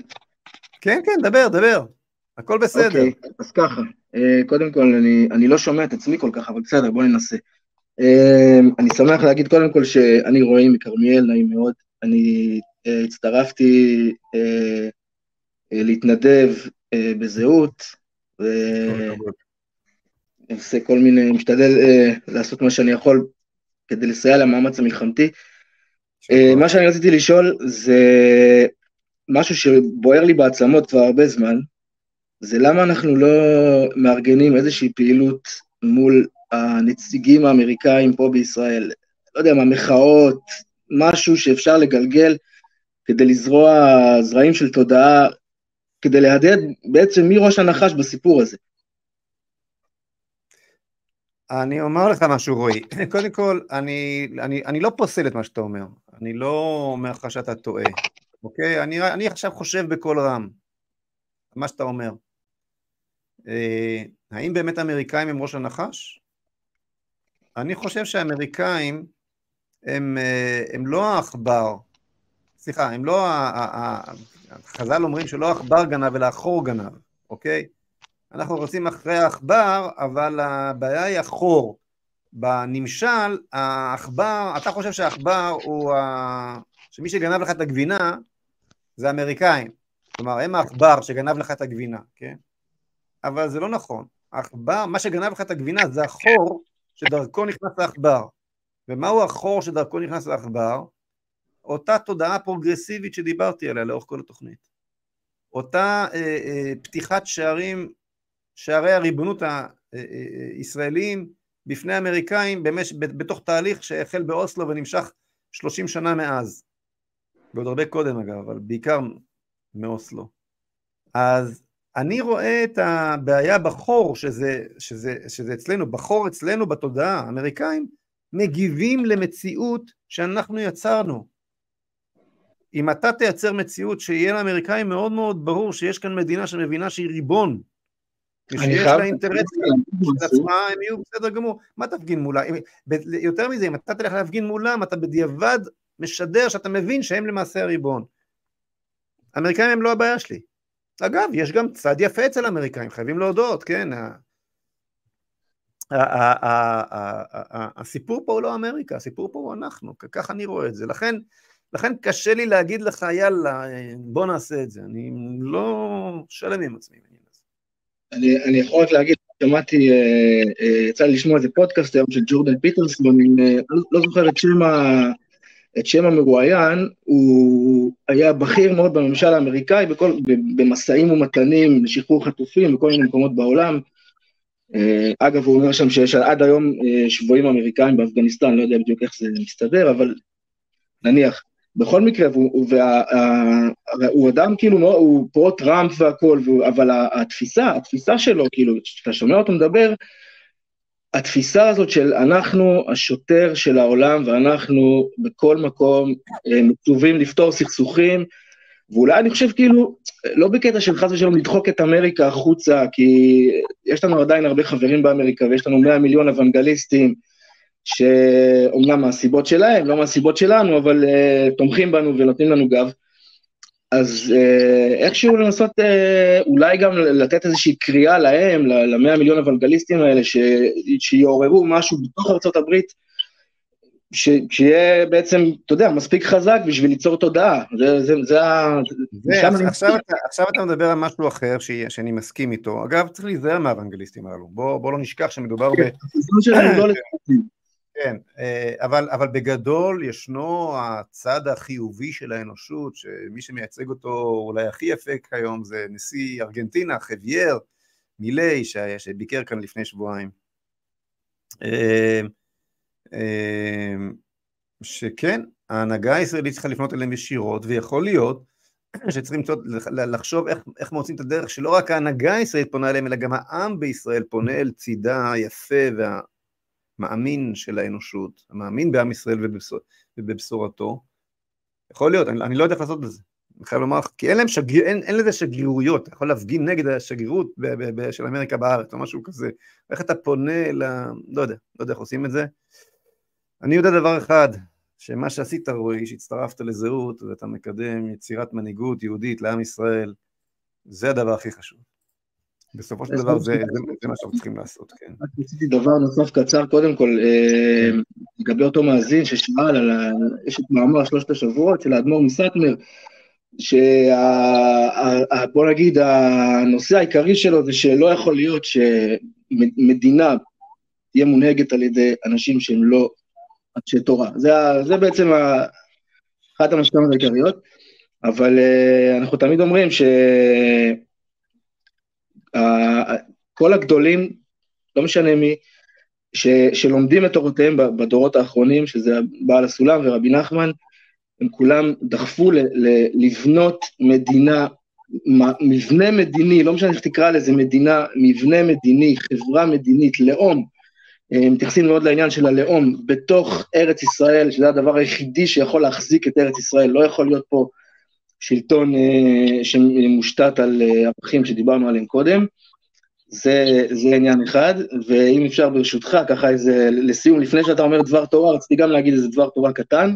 כן, כן, דבר, דבר. הכל בסדר. אוקיי, אז ככה, אה, קודם כל, אני, אני לא שומע את עצמי כל כך, אבל בסדר, בוא ננסה. אה, אני שמח להגיד קודם כל שאני רועי מכרמיאל, נעים מאוד. אני אה, הצטרפתי להתנדב בזהות, ועושה כל מיני, משתדל לעשות מה שאני יכול כדי לסייע למאמץ המלחמתי. מה שאני רציתי לשאול זה משהו שבוער לי בעצמות כבר הרבה זמן, זה למה אנחנו לא מארגנים איזושהי פעילות מול הנציגים האמריקאים פה בישראל, לא יודע מה, מחאות, משהו שאפשר לגלגל כדי לזרוע זרעים של תודעה כדי להדהד בעצם מי ראש הנחש בסיפור הזה. אני אומר לך משהו, רועי. קודם כל, אני, אני, אני לא פוסל את מה שאתה אומר. אני לא אומר לך שאתה טועה, אוקיי? אני, אני עכשיו חושב בקול רם, מה שאתה אומר. אה, האם באמת האמריקאים הם ראש הנחש? אני חושב שהאמריקאים הם, אה, הם לא העכבר, סליחה, הם לא, חז"ל אומרים שלא העכבר גנב אלא החור גנב, אוקיי? אנחנו רוצים אחרי העכבר, אבל הבעיה היא החור. בנמשל, העכבר, אתה חושב שהעכבר הוא, ה... שמי שגנב לך את הגבינה זה האמריקאים. כלומר, הם העכבר שגנב לך את הגבינה, כן? אבל זה לא נכון. העכבר, מה שגנב לך את הגבינה זה החור שדרכו נכנס לעכבר. ומהו החור שדרכו נכנס לעכבר? אותה תודעה פרוגרסיבית שדיברתי עליה לאורך כל התוכנית. אותה אה, אה, פתיחת שערים, שערי הריבונות הישראליים בפני האמריקאים במש, בתוך תהליך שהחל באוסלו ונמשך 30 שנה מאז. ועוד הרבה קודם אגב, אבל בעיקר מאוסלו. אז אני רואה את הבעיה בחור, שזה, שזה, שזה אצלנו, בחור אצלנו בתודעה, האמריקאים מגיבים למציאות שאנחנו יצרנו. אם אתה תייצר מציאות שיהיה לאמריקאים מאוד מאוד ברור שיש כאן מדינה שמבינה שהיא ריבון, ושיש לה אינטרסים של עצמה, הם יהיו בסדר גמור. מה תפגין מולה? יותר מזה, אם אתה תלך להפגין מולם, אתה בדיעבד משדר שאתה מבין שהם למעשה הריבון. האמריקאים הם לא הבעיה שלי. אגב, יש גם צד יפה אצל האמריקאים, חייבים להודות, כן? הסיפור פה הוא לא אמריקה, הסיפור פה הוא אנחנו, ככה אני רואה את זה. לכן, לכן קשה לי להגיד לך, יאללה, בוא נעשה את זה. אני לא שלם עם עצמי. אני, אני יכול רק להגיד, שמעתי, אה, אה, יצא לי לשמוע איזה פודקאסט היום של ג'ורדן פיטרסון, אה, לא, לא זוכר את שם, את שם המרואיין, הוא היה בכיר מאוד בממשל האמריקאי, בכל, במשאים ומתנים לשחרור חטופים בכל מיני מקומות בעולם. אגב, הוא אומר שם שיש עד היום שבויים אמריקאים באפגניסטן, לא יודע בדיוק איך זה מסתדר, אבל נניח. בכל מקרה, והוא, וה, הוא אדם כאילו, הוא פרו-טראמפ והכל, אבל התפיסה, התפיסה שלו, כאילו, כשאתה שומע אותו מדבר, התפיסה הזאת של אנחנו השוטר של העולם ואנחנו בכל מקום אה, מצווים לפתור סכסוכים, ואולי אני חושב כאילו, לא בקטע של חס ושלום לדחוק את אמריקה החוצה, כי יש לנו עדיין הרבה חברים באמריקה ויש לנו 100 מיליון אוונגליסטים, שאומנם מהסיבות שלהם, לא מהסיבות שלנו, אבל uh, תומכים בנו ונותנים לנו גב. אז uh, איכשהו לנסות uh, אולי גם לתת איזושהי קריאה להם, למאה מיליון אוונגליסטים האלה, ש, שיעוררו משהו בתוך ש, שיהיה בעצם, אתה יודע, מספיק חזק בשביל ליצור תודעה. זה, זה, זה ה... עכשיו, אתה, עכשיו אתה מדבר על משהו אחר ש, שאני מסכים איתו. אגב, צריך להיזהר מהאוונגליסטים האלו. בוא, בוא לא נשכח שמדובר כן, ב... כן, אה, אבל, אבל בגדול ישנו הצד החיובי של האנושות, שמי שמייצג אותו אולי הכי יפה כיום זה נשיא ארגנטינה, חווייר, מילי, שביקר כאן לפני שבועיים. אה, אה, שכן, ההנהגה הישראלית צריכה לפנות אליהם ישירות, ויכול להיות שצריכים לחשוב איך, איך מוצאים את הדרך שלא רק ההנהגה הישראלית פונה אליהם, אלא גם העם בישראל פונה אל צידה היפה וה... מאמין של האנושות, המאמין בעם ישראל ובבשור, ובבשורתו, יכול להיות, אני, אני לא יודע איך לעשות את זה, אני חייב לומר כי אין, להם שגיר, אין, אין לזה שגרירויות, אתה יכול להפגין נגד השגרירות ב, ב, ב, של אמריקה בארץ או משהו כזה, איך אתה פונה ל... לא יודע, לא יודע איך עושים את זה. אני יודע דבר אחד, שמה שעשית רועי, שהצטרפת לזהות ואתה מקדם יצירת מנהיגות יהודית לעם ישראל, זה הדבר הכי חשוב. בסופו של דבר זה, זה, זה מה שאנחנו צריכים לעשות, כן. רק רציתי דבר נוסף קצר, קודם כל, אה, לגבי אותו מאזין ששאל על. יש את מאמר שלושת השבועות של האדמו"ר מסטמר, שבוא נגיד הנושא העיקרי שלו זה שלא יכול להיות שמדינה תהיה מונהגת על ידי אנשים שהם לא אנשי תורה. זה, זה בעצם אחת המשכנות העיקריות, אבל אה, אנחנו תמיד אומרים ש... כל הגדולים, לא משנה מי, ש, שלומדים את תורותיהם בדורות האחרונים, שזה בעל הסולם ורבי נחמן, הם כולם דחפו ל, ל, לבנות מדינה מבנה מדיני, לא משנה איך תקרא לזה, מדינה, מבנה מדיני, חברה מדינית, לאום, אה, מתייחסים מאוד לעניין של הלאום בתוך ארץ ישראל, שזה הדבר היחידי שיכול להחזיק את ארץ ישראל, לא יכול להיות פה שלטון אה, שמושתת על אה, ערכים שדיברנו עליהם קודם, זה, זה עניין אחד, ואם אפשר ברשותך, ככה איזה, לסיום, לפני שאתה אומר דבר תורה, רציתי גם להגיד איזה דבר תורה קטן,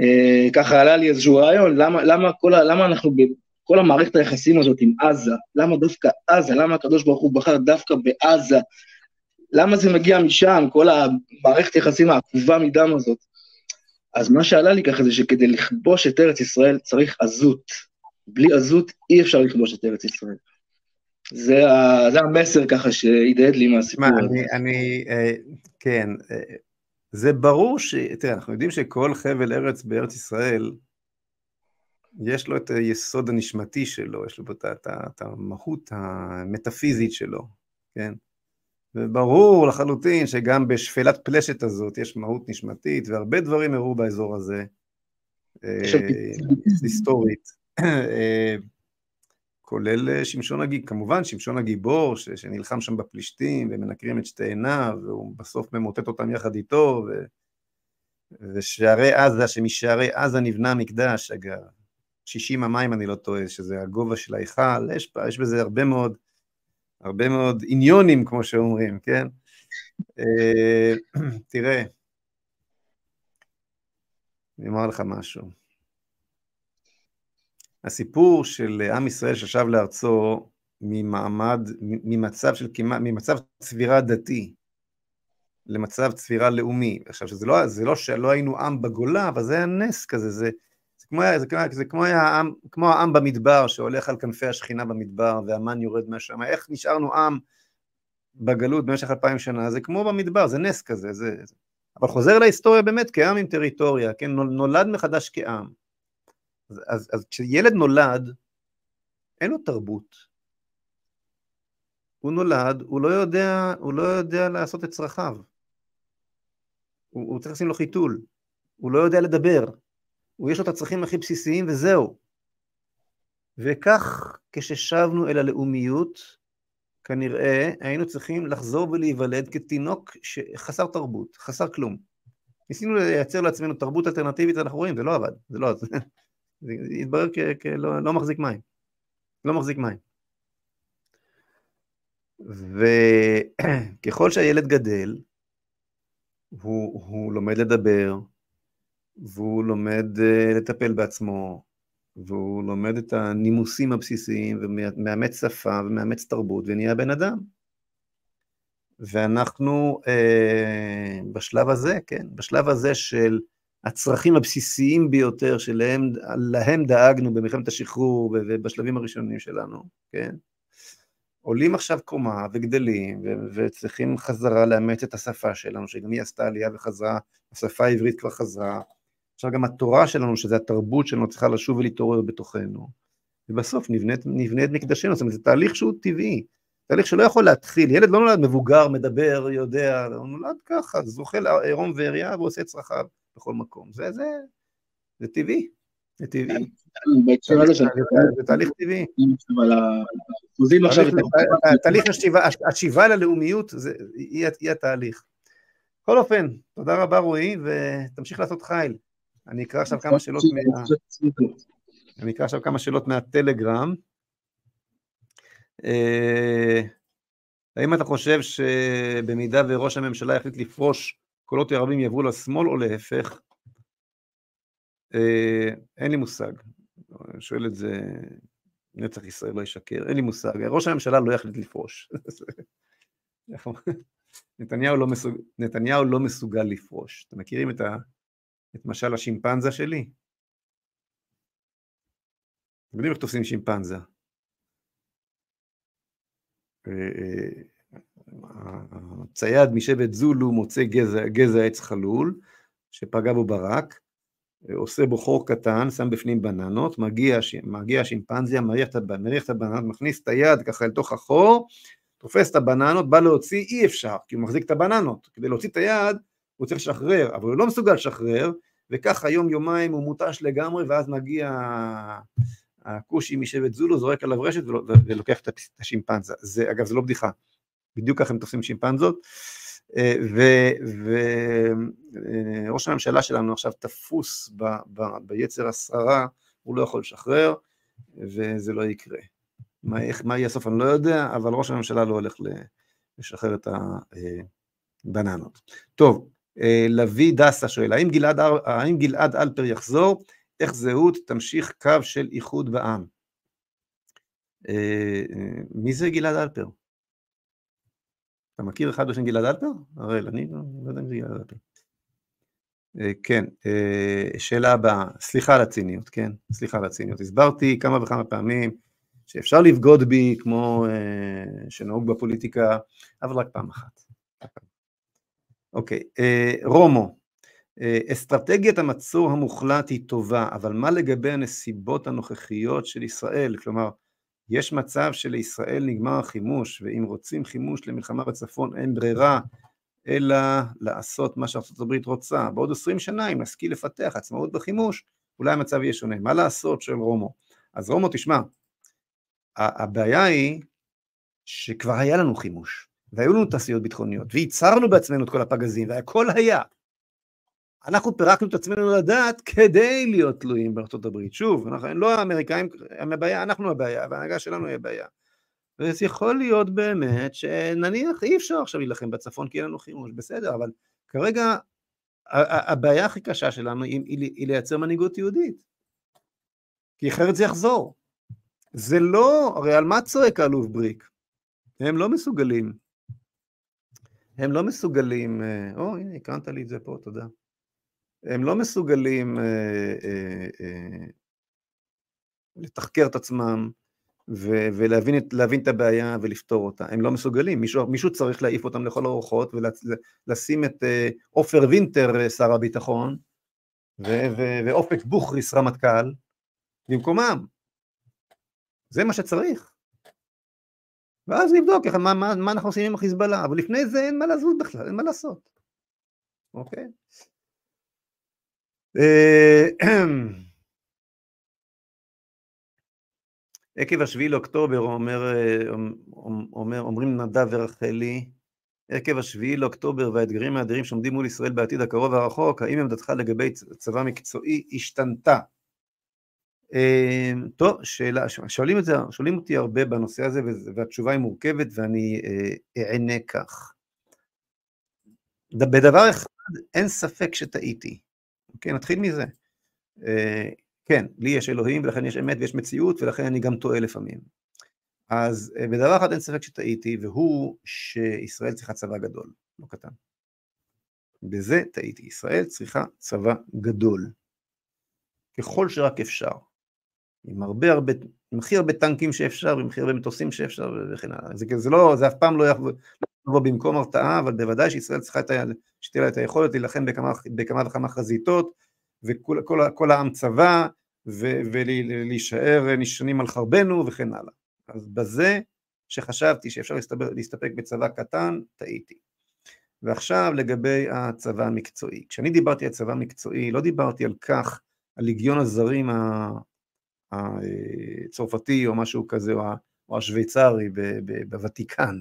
אה, ככה עלה לי איזשהו רעיון, למה, למה, כל למה אנחנו, כל המערכת היחסים הזאת עם עזה, למה דווקא עזה, למה הקדוש ברוך הוא בחר דווקא בעזה, למה זה מגיע משם, כל המערכת היחסים העקובה מדם הזאת. אז מה שעלה לי ככה זה שכדי לכבוש את ארץ ישראל צריך עזות. בלי עזות אי אפשר לכבוש את ארץ ישראל. זה, ה, זה המסר ככה שהדהד לי מהסיפור הזה. אני, אני, אה, כן, אה, זה ברור ש... תראה, אנחנו יודעים שכל חבל ארץ בארץ ישראל, יש לו את היסוד הנשמתי שלו, יש לו את, את, את המהות המטאפיזית שלו, כן? וברור לחלוטין שגם בשפלת פלשת הזאת יש מהות נשמתית, והרבה דברים אירעו באזור הזה, אה, היסטורית. אה, כולל שמשון הגיבור, כמובן שמשון הגיבור ש, שנלחם שם בפלישתים ומנקרים את שתי עיניו והוא בסוף ממוטט אותם יחד איתו ו, ושערי עזה, שמשערי עזה נבנה מקדש, אגב, שישים המים אני לא טועה, שזה הגובה של ההיכל, יש, יש בזה הרבה מאוד הרבה מאוד עניונים, כמו שאומרים, כן? אה, תראה, אני אומר לך משהו. הסיפור של עם ישראל ששב לארצו ממעמד, ממצב של כמעט, ממצב צבירה דתי למצב צבירה לאומי. עכשיו, שזה לא, זה לא שלא היינו עם בגולה, אבל זה היה נס כזה, זה, כמו, זה, כמו, זה כמו, העם, כמו העם במדבר שהולך על כנפי השכינה במדבר והמן יורד מהשמיים, איך נשארנו עם בגלות במשך אלפיים שנה, זה כמו במדבר, זה נס כזה, זה, זה. אבל חוזר להיסטוריה באמת כעם עם טריטוריה, כן, נולד מחדש כעם. אז, אז, אז כשילד נולד, אין לו תרבות. הוא נולד, הוא לא יודע, הוא לא יודע לעשות את צרכיו. הוא, הוא צריך לשים לו חיתול. הוא לא יודע לדבר. הוא יש לו את הצרכים הכי בסיסיים וזהו. וכך כששבנו אל הלאומיות, כנראה היינו צריכים לחזור ולהיוולד כתינוק חסר תרבות, חסר כלום. ניסינו לייצר לעצמנו תרבות אלטרנטיבית, אנחנו רואים, זה לא עבד, זה לא, זה, זה התברר כלא לא מחזיק מים, לא מחזיק מים. וככל שהילד גדל, הוא, הוא לומד לדבר, והוא לומד uh, לטפל בעצמו, והוא לומד את הנימוסים הבסיסיים, ומאמץ שפה, ומאמץ תרבות, ונהיה בן אדם. ואנחנו uh, בשלב הזה, כן, בשלב הזה של הצרכים הבסיסיים ביותר שלהם דאגנו במלחמת השחרור ובשלבים הראשונים שלנו, כן? עולים עכשיו קומה וגדלים ו- וצריכים חזרה לאמץ את השפה שלנו, שגם היא עשתה עלייה וחזרה, השפה העברית כבר חזרה, עכשיו גם התורה שלנו, שזה התרבות שלנו, צריכה לשוב ולהתעורר בתוכנו. ובסוף נבנה, את מקדשנו, זאת אומרת, זה תהליך שהוא טבעי, תהליך שלא יכול להתחיל, ילד לא נולד מבוגר, מדבר, יודע, הוא נולד ככה, זוכה לעירום ועריה ועושה צרכיו בכל מקום. זה, זה, זה טבעי, זה טבעי. זה תהליך טבעי. תהליך השיבה ללאומיות, היא התהליך. בכל אופן, תודה רבה רועי, ותמשיך לעשות חיל. אני אקרא עכשיו כמה שאלות מה... אני אקרא עכשיו כמה שאלות מהטלגרם. אה, האם אתה חושב שבמידה וראש הממשלה יחליט לפרוש, קולות הערבים יעברו לשמאל או להפך? אה, אין לי מושג. שואל את זה, נצח ישראל לא ישקר, אין לי מושג. ראש הממשלה לא יחליט לפרוש. נתניהו לא, מסוג... נתניהו לא מסוגל לפרוש. אתם מכירים את ה... את משל השימפנזה שלי? אתם יודעים איך תופסים שימפנזה. אה, אה, הצייד משבט זולו מוצא גזע, גזע עץ חלול שפגע בו ברק, אה, עושה בו חור קטן, שם בפנים בננות, מגיע, מגיע השימפנזיה, מריח את הבננות, מכניס את היד ככה אל תוך החור, תופס את הבננות, בא להוציא, אי אפשר, כי הוא מחזיק את הבננות. כדי להוציא את היד, הוא צריך לשחרר, אבל הוא לא מסוגל לשחרר, וככה יום יומיים הוא מותש לגמרי, ואז מגיע הכושי משבט זולו זורק עליו רשת ולוקח את השימפנזה. זה, אגב, זה לא בדיחה, בדיוק ככה הם תופסים שימפנזות. וראש הממשלה שלנו עכשיו תפוס ב, ב, ביצר השררה, הוא לא יכול לשחרר, וזה לא יקרה. מה, איך, מה יהיה הסוף אני לא יודע, אבל ראש הממשלה לא הולך לשחרר את הבננות. טוב, לביא דסה שואל, האם גלעד, האם גלעד אלפר יחזור? איך זהות תמשיך קו של איחוד בעם? מי זה גלעד אלפר? אתה מכיר אחד בשם גלעד אלפר? הראל, אני לא, לא יודע אם זה גלעד אלפר. כן, שאלה הבאה, סליחה על הציניות, כן? סליחה על הציניות. הסברתי כמה וכמה פעמים שאפשר לבגוד בי כמו שנהוג בפוליטיקה, אבל רק פעם אחת. אוקיי, רומו, אסטרטגיית המצור המוחלט היא טובה, אבל מה לגבי הנסיבות הנוכחיות של ישראל? כלומר, יש מצב שלישראל נגמר החימוש, ואם רוצים חימוש למלחמה בצפון אין ברירה, אלא לעשות מה הברית רוצה. בעוד עשרים שנה, אם נשכיל לפתח עצמאות בחימוש, אולי המצב יהיה שונה. מה לעשות? שואל רומו. אז רומו, תשמע, הבעיה היא שכבר היה לנו חימוש, והיו לנו תעשיות ביטחוניות, וייצרנו בעצמנו את כל הפגזים, והכל היה. אנחנו פירקנו את עצמנו לדעת כדי להיות תלויים בארצות הברית. שוב, אנחנו לא האמריקאים הם הבעיה, אנחנו הבעיה, וההנהגה שלנו היא הבעיה. וזה יכול להיות באמת שנניח אי אפשר עכשיו להילחם בצפון כי אין לנו חימוש, בסדר, אבל כרגע הבעיה הכי קשה שלנו היא, היא, היא לייצר מנהיגות יהודית. כי אחרת זה יחזור. זה לא, הרי על מה צועק האלוף בריק? הם לא מסוגלים. הם לא מסוגלים, אה, או הנה הקרנת לי את זה פה, תודה. הם לא מסוגלים אה, אה, לתחקר את עצמם ולהבין את, את הבעיה ולפתור אותה. הם לא מסוגלים, מישהו, מישהו צריך להעיף אותם לכל הרוחות ולשים את עופר וינטר שר הביטחון ואופק בוכריס רמטכ"ל במקומם. זה מה שצריך. ואז נבדוק מה, מה, מה אנחנו עושים עם החיזבאללה, אבל לפני זה אין מה לזוז בכלל, אין מה לעשות. אוקיי? אה, עקב השביעי לאוקטובר, אומר, אומר, אומרים נדב ורחלי, עקב השביעי לאוקטובר והאתגרים האדירים שעומדים מול ישראל בעתיד הקרוב והרחוק, האם עמדתך לגבי צבא מקצועי השתנתה? אה, טוב, שאלה, שואלים, את זה, שואלים אותי הרבה בנושא הזה והתשובה היא מורכבת ואני אה, אענה כך. בדבר אחד אין ספק שטעיתי. כן, נתחיל מזה. אה, כן, לי יש אלוהים ולכן יש אמת ויש מציאות ולכן אני גם טועה לפעמים. אז אה, בדבר אחד אין ספק שטעיתי והוא שישראל צריכה צבא גדול, לא קטן. בזה טעיתי, ישראל צריכה צבא גדול. ככל שרק אפשר. עם הרבה הרבה, עם הכי הרבה טנקים שאפשר, עם הכי הרבה מטוסים שאפשר וכן הלאה. זה, זה לא, זה אף פעם לא יבוא במקום הרתעה, אבל בוודאי שישראל צריכה את ה... שתהיה לה את היכולת להילחם בכמה, בכמה וכמה חזיתות, וכל כל, כל העם צבא, ולהישאר נשענים על חרבנו וכן הלאה. אז בזה שחשבתי שאפשר להסתבר, להסתפק בצבא קטן, טעיתי. ועכשיו לגבי הצבא המקצועי. כשאני דיברתי על צבא מקצועי, לא דיברתי על כך, על ליגיון הזרים הצרפתי או משהו כזה, או השוויצרי בוותיקן,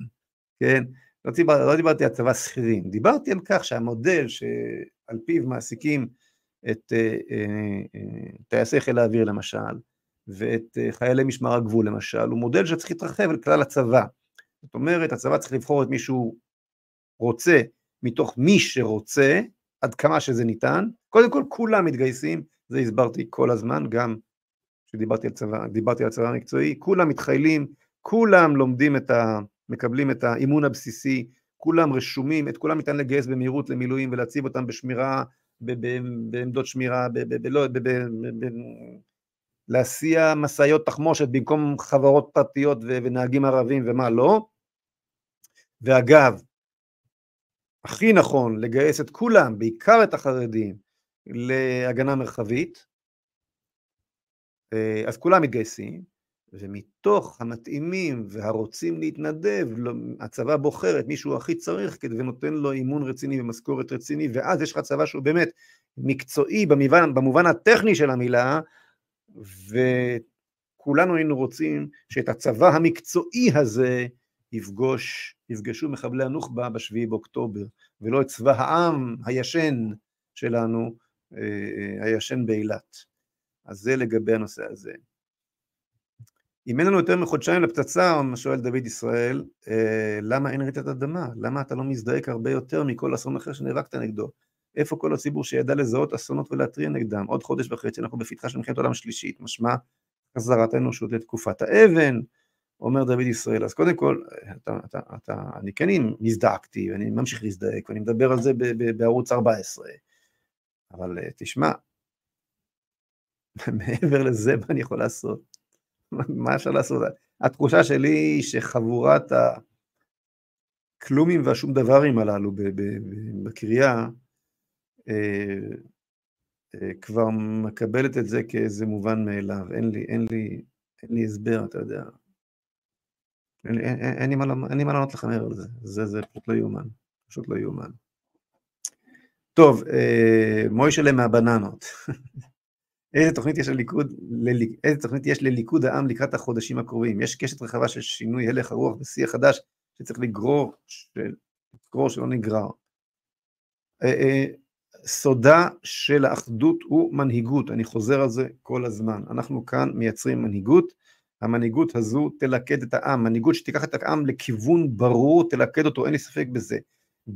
כן? לא, דיבר, לא דיברתי על צבא שכירים, דיברתי על כך שהמודל שעל פיו מעסיקים את אה, אה, אה, טייסי חיל האוויר למשל, ואת חיילי משמר הגבול למשל, הוא מודל שצריך להתרחב על כלל הצבא. זאת אומרת, הצבא צריך לבחור את מי שהוא רוצה, מתוך מי שרוצה, עד כמה שזה ניתן. קודם כל, כולם מתגייסים, זה הסברתי כל הזמן, גם כשדיברתי על צבא, דיברתי על צבא מקצועי, כולם מתחיילים, כולם לומדים את ה... מקבלים את האימון הבסיסי, כולם רשומים, את כולם ניתן לגייס במהירות למילואים ולהציב אותם בשמירה, בעמדות שמירה, לא, להסיע משאיות תחמושת במקום חברות פרטיות ונהגים ערבים ומה לא. ואגב, הכי נכון לגייס את כולם, בעיקר את החרדים, להגנה מרחבית, אז כולם מתגייסים, ומתוך המתאימים והרוצים להתנדב, לא, הצבא בוחר את מי שהוא הכי צריך ונותן לו אימון רציני ומשכורת רציני, ואז יש לך צבא שהוא באמת מקצועי במובן, במובן הטכני של המילה, כולנו היינו רוצים שאת הצבא המקצועי הזה יפגוש, יפגשו מחבלי הנוח'בה בשביעי באוקטובר, ולא את צבא העם הישן שלנו, אה, אה, הישן באילת. אז זה לגבי הנושא הזה. אם אין לנו יותר מחודשיים לפצצה, שואל דוד ישראל, אה, למה אין רעידת אדמה? למה אתה לא מזדעק הרבה יותר מכל אסון אחר שנאבקת נגדו? איפה כל הציבור שידע לזהות אסונות ולהתריע נגדם? עוד חודש וחצי אנחנו בפתחה של מלחמת עולם שלישית, משמע חזרת האנושות לתקופת האבן, אומר דוד ישראל. אז קודם כל, אתה, אתה, אתה, אני כן מזדעקתי, ואני ממשיך להזדעק, ואני מדבר על זה בערוץ 14, אבל אה, תשמע, מעבר לזה, מה אני יכול לעשות? מה אפשר לעשות? התחושה שלי היא שחבורת הכלומים והשום דברים הללו בקריאה, אה, כבר מקבלת את זה כאיזה מובן מאליו, אין לי, אין לי, אין לי הסבר, אתה יודע. אין, אין, אין, אין לי מה לענות לך מעבר לזה, זה, זה פשוט לא יאומן, פשוט לא יאומן. טוב, אה, מוישלה מהבננות. איזה תוכנית יש לליכוד, לליק, איזה תוכנית יש לליכוד העם לקראת החודשים הקרובים? יש קשת רחבה של שינוי הלך הרוח ושיח חדש שצריך לגרור, של, לגרור שלא נגרר. אה, אה, סודה של האחדות הוא מנהיגות, אני חוזר על זה כל הזמן. אנחנו כאן מייצרים מנהיגות, המנהיגות הזו תלכד את העם, מנהיגות שתיקח את העם לכיוון ברור, תלכד אותו, אין לי ספק בזה.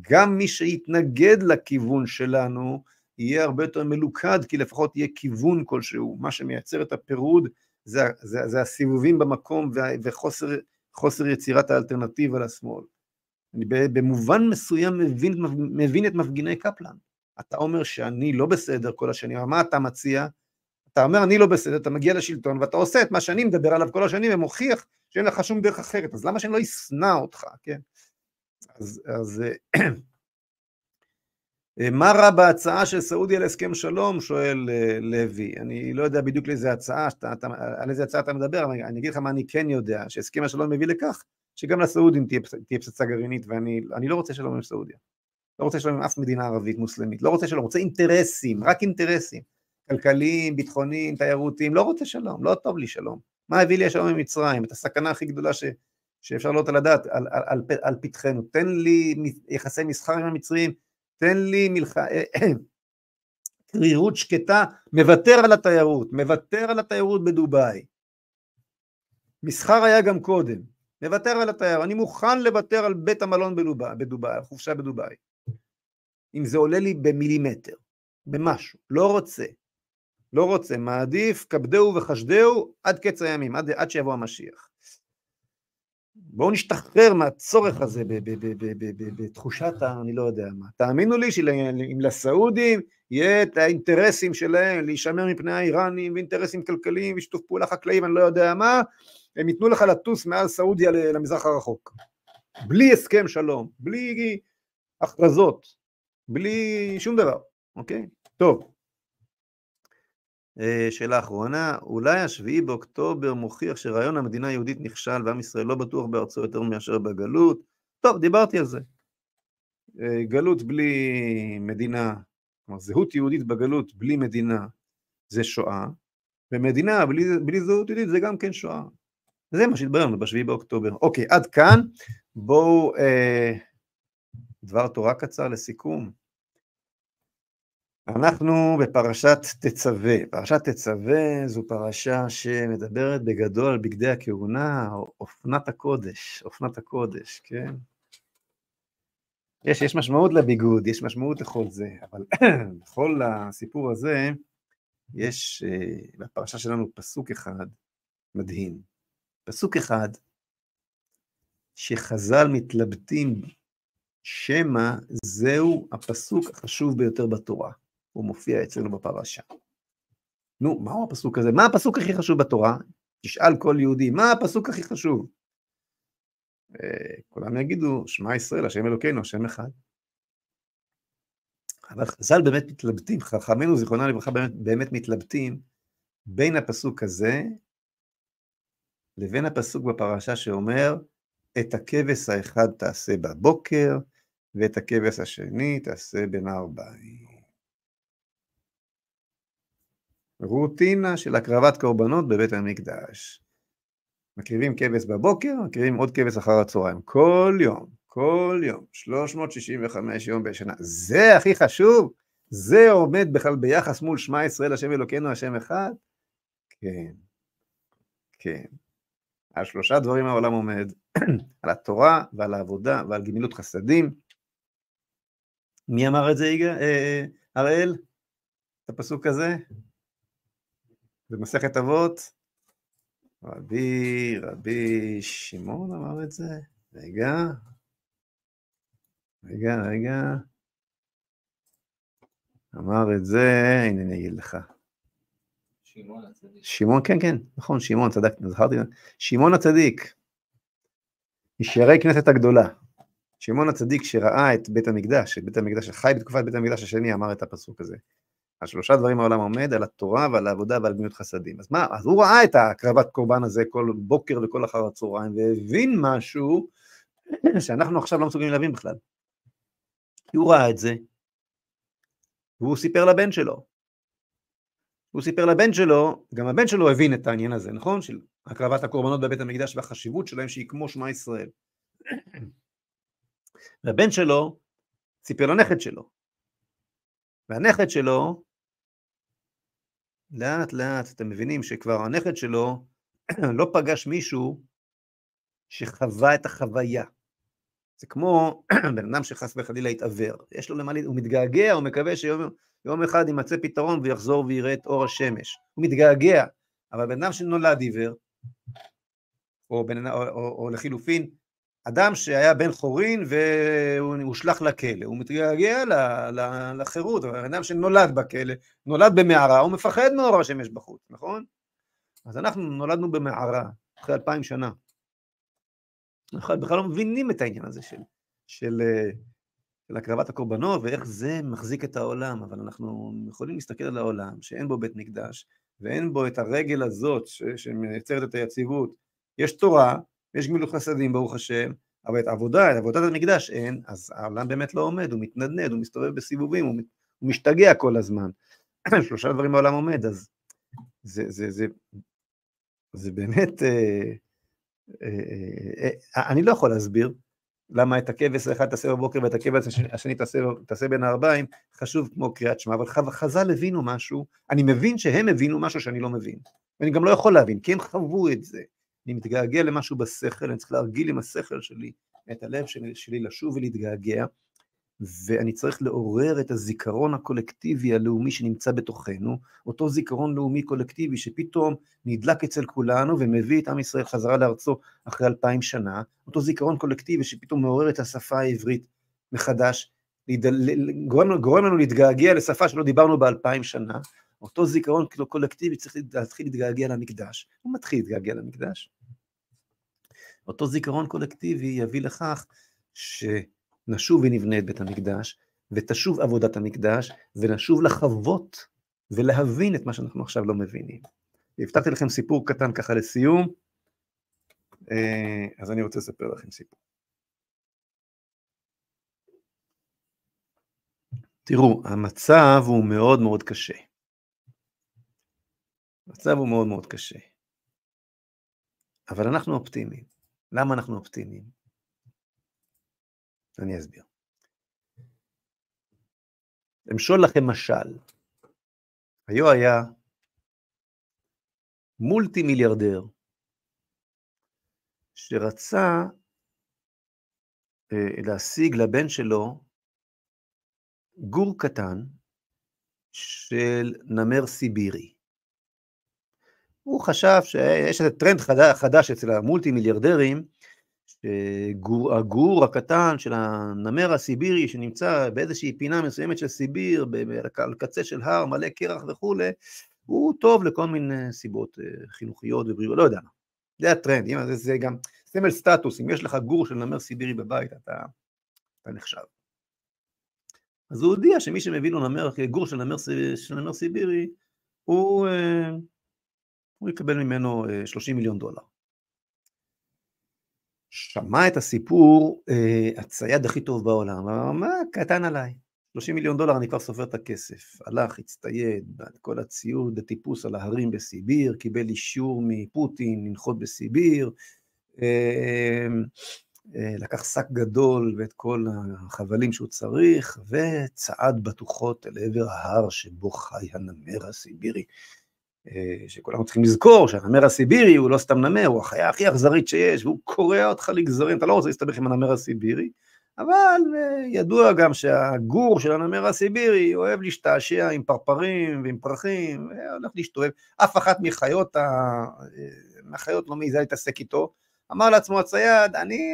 גם מי שיתנגד לכיוון שלנו, יהיה הרבה יותר מלוכד, כי לפחות יהיה כיוון כלשהו. מה שמייצר את הפירוד זה, זה, זה הסיבובים במקום וחוסר יצירת האלטרנטיבה לשמאל. אני במובן מסוים מבין, מבין את מפגיני קפלן. אתה אומר שאני לא בסדר כל השנים, אבל מה אתה מציע? אתה אומר אני לא בסדר, אתה מגיע לשלטון ואתה עושה את מה שאני מדבר עליו כל השנים ומוכיח שאין לך שום דרך אחרת, אז למה שאני לא אשנא אותך, כן? אז, אז אה, מה רע בהצעה של סעודיה להסכם שלום? שואל אה, לוי. אני לא יודע בדיוק לאיזה הצעה, אתה, אתה, על איזה הצעה אתה מדבר, אבל אני אגיד לך מה אני כן יודע, שהסכם השלום מביא לכך שגם לסעודים תהיה, תהיה פצצה גרעינית, ואני לא רוצה שלום עם סעודיה. לא רוצה שלום עם אף מדינה ערבית מוסלמית, לא רוצה שלום, רוצה אינטרסים, רק אינטרסים. כלכליים, ביטחוניים, תיירותיים, לא רוצה שלום, לא טוב לי שלום. מה הביא לי השלום עם מצרים? את הסכנה הכי גדולה ש, שאפשר לעלות על הדעת, על, על, על, על פתחנו. תן לי יחסי מסחר עם המצרים, תן לי מלח... קרירות שקטה, מוותר על התיירות, מוותר על התיירות בדובאי. מסחר היה גם קודם, מוותר על התיירות, אני מוכן לוותר על בית המלון בדובאי, על חופשה בדובאי. אם זה עולה לי במילימטר, במשהו, לא רוצה, לא רוצה, מעדיף כבדהו וחשדהו עד קץ הימים, עד, עד שיבוא המשיח. בואו נשתחרר מהצורך הזה בתחושת ה... אני לא יודע מה. תאמינו לי שאם לסעודים יהיה את האינטרסים שלהם להישמר מפני האיראנים ואינטרסים כלכליים ושיתוף פעולה חקלאי ואני לא יודע מה, הם ייתנו לך לטוס מעל סעודיה למזרח הרחוק. בלי הסכם שלום, בלי הכרזות, בלי שום דבר, אוקיי? טוב. אה, שאלה אחרונה, אולי השביעי באוקטובר מוכיח שרעיון המדינה היהודית נכשל ועם ישראל לא בטוח בארצו יותר מאשר בגלות? טוב, דיברתי על זה. אה, גלות בלי מדינה, כלומר זהות יהודית בגלות בלי מדינה זה שואה, ומדינה בלי, בלי זהות יהודית זה גם כן שואה. זה מה שהתברר לנו בשביעי באוקטובר. אוקיי, עד כאן. בואו אה, דבר תורה קצר לסיכום. אנחנו בפרשת תצווה. פרשת תצווה זו פרשה שמדברת בגדול על בגדי הכהונה, אופנת הקודש, אופנת הקודש, כן? יש, יש משמעות לביגוד, יש משמעות לכל זה, אבל בכל הסיפור הזה יש אה, בפרשה שלנו פסוק אחד מדהים. פסוק אחד שחז"ל מתלבטים שמא זהו הפסוק החשוב ביותר בתורה. הוא מופיע אצלנו בפרשה. נו, מהו הפסוק הזה? מה הפסוק הכי חשוב בתורה? תשאל כל יהודי, מה הפסוק הכי חשוב? אה, כולם יגידו, שמע ישראל, השם אלוקינו, השם אחד. אבל חז"ל באמת מתלבטים, חכמינו זיכרונה לברכה באמת, באמת מתלבטים בין הפסוק הזה לבין הפסוק בפרשה שאומר, את הכבש האחד תעשה בבוקר, ואת הכבש השני תעשה בין הארבעים. רוטינה של הקרבת קורבנות בבית המקדש. מקריבים כבש בבוקר, מקריבים עוד כבש אחר הצהריים, כל יום, כל יום, 365 יום בשנה. זה הכי חשוב? זה עומד בכלל ביחס מול שמע ישראל השם אלוקינו השם אחד? כן, כן. על שלושה דברים העולם עומד, על התורה ועל העבודה ועל גמילות חסדים. מי אמר את זה, יגאל? אה, הראל? את הפסוק הזה? במסכת אבות? רבי, רבי שמעון אמר את זה? רגע, רגע, רגע. אמר את זה, הנה אני אגיד לך. שמעון הצדיק. שמעון, כן, כן, נכון, שמעון, צדק, זכרתי. שמעון הצדיק, משיירי כנסת הגדולה. שמעון הצדיק שראה את בית המקדש, את בית המקדש, שחי בתקופת בית המקדש השני, אמר את הפסוק הזה. על שלושה דברים העולם עומד, על התורה ועל העבודה ועל גמילות חסדים. אז מה, אז הוא ראה את הקרבת קורבן הזה כל בוקר וכל אחר הצהריים, והבין משהו שאנחנו עכשיו לא מסוגלים להבין בכלל. הוא ראה את זה, והוא סיפר לבן שלו. הוא סיפר לבן שלו, גם הבן שלו הבין את העניין הזה, נכון? של הקרבת הקורבנות בבית המקדש והחשיבות שלהם שהיא כמו שמע ישראל. והבן שלו סיפר לנכד שלו. והנכד שלו, לאט לאט אתם מבינים שכבר הנכד שלו לא פגש מישהו שחווה את החוויה. זה כמו בן אדם שחס וחלילה התעוור, יש לו למה, הוא מתגעגע, הוא מקווה שיום אחד יימצא פתרון ויחזור ויראה את אור השמש. הוא מתגעגע, אבל בן אדם שנולד עיוור, או, או, או, או לחילופין, אדם שהיה בן חורין והוא הושלך לכלא, הוא מתגעגע לחירות, אבל אדם שנולד בכלא, נולד במערה, הוא מפחד מאור השמש בחוץ, נכון? אז אנחנו נולדנו במערה אחרי אלפיים שנה. אנחנו בכלל לא מבינים את העניין הזה של, של, של הקרבת הקורבנות ואיך זה מחזיק את העולם, אבל אנחנו יכולים להסתכל על העולם שאין בו בית מקדש ואין בו את הרגל הזאת שמייצרת את היציבות. יש תורה, יש גמילות חסדים ברוך השם, אבל את העבודה, את עבודת המקדש אין, אז העולם באמת לא עומד, הוא מתנדנד, הוא מסתובב בסיבובים, הוא, הוא משתגע כל הזמן. שלושה דברים העולם עומד, אז זה, זה, זה, זה באמת, אה, אה, אה, אה, אני לא יכול להסביר למה את הכבש האחד תעשה בבוקר ואת הכבש השני תעשה, תעשה בין הערביים, חשוב כמו קריאת שמע, אבל חז"ל הבינו משהו, אני מבין שהם הבינו משהו שאני לא מבין, ואני גם לא יכול להבין, כי הם חוו את זה. אני מתגעגע למשהו בשכל, אני צריך להרגיל עם השכל שלי, את הלב שלי, שלי לשוב ולהתגעגע, ואני צריך לעורר את הזיכרון הקולקטיבי הלאומי שנמצא בתוכנו, אותו זיכרון לאומי קולקטיבי שפתאום נדלק אצל כולנו ומביא את עם ישראל חזרה לארצו אחרי אלפיים שנה, אותו זיכרון קולקטיבי שפתאום מעורר את השפה העברית מחדש, גורם, גורם לנו להתגעגע לשפה שלא דיברנו באלפיים שנה, אותו זיכרון קולקטיבי צריך להתחיל להתגעגע למקדש. הוא מתחיל להתגעגע למקדש. אותו זיכרון קולקטיבי יביא לכך שנשוב ונבנה את בית המקדש, ותשוב עבודת המקדש, ונשוב לחוות ולהבין את מה שאנחנו עכשיו לא מבינים. הבטחתי לכם סיפור קטן ככה לסיום, אה, אז אני רוצה לספר לכם סיפור. תראו, המצב הוא מאוד מאוד קשה. המצב הוא מאוד מאוד קשה. אבל אנחנו אופטימיים. למה אנחנו אופטימיים? אני אסביר. אמשול לכם משל. היו היה מולטי מיליארדר שרצה אה, להשיג לבן שלו גור קטן של נמר סיבירי. הוא חשב שיש איזה טרנד חדש, חדש אצל המולטי מיליארדרים, שהגור הקטן של הנמר הסיבירי שנמצא באיזושהי פינה מסוימת של סיביר, על קצה של הר מלא קרח וכולי, הוא טוב לכל מיני סיבות אה, חינוכיות ובריאות, לא יודע מה. זה הטרנד, זה, זה גם סמל סטטוס, אם יש לך גור של נמר סיבירי בבית, אתה, אתה נחשב. אז הוא הודיע שמי שמביא לו נמר, גור של נמר, של נמר סיבירי, הוא, אה, הוא יקבל ממנו 30 אה, מיליון דולר. שמע את הסיפור אה, הצייד הכי טוב בעולם, אמר, מה קטן עליי, 30 מיליון דולר, אני כבר סופר את הכסף. הלך, הצטייד, כל הציוד, הטיפוס על ההרים בסיביר, קיבל אישור מפוטין לנחות בסיביר, אה, לקח שק גדול ואת כל החבלים שהוא צריך, וצעד בטוחות אל עבר ההר שבו חי הנמר הסיבירי. אה, שכולנו צריכים לזכור שהנמר הסיבירי הוא לא סתם נמר, הוא החיה הכי אכזרית שיש, והוא קורע אותך לגזרים, אתה לא רוצה להסתבך עם הנמר הסיבירי, אבל אה, ידוע גם שהגור של הנמר הסיבירי אוהב להשתעשע עם פרפרים ועם פרחים, הולך להשתובב, אף אחת מחיות, ה... מהחיות לא מעיזה להתעסק איתו, אמר לעצמו הצייד, אני,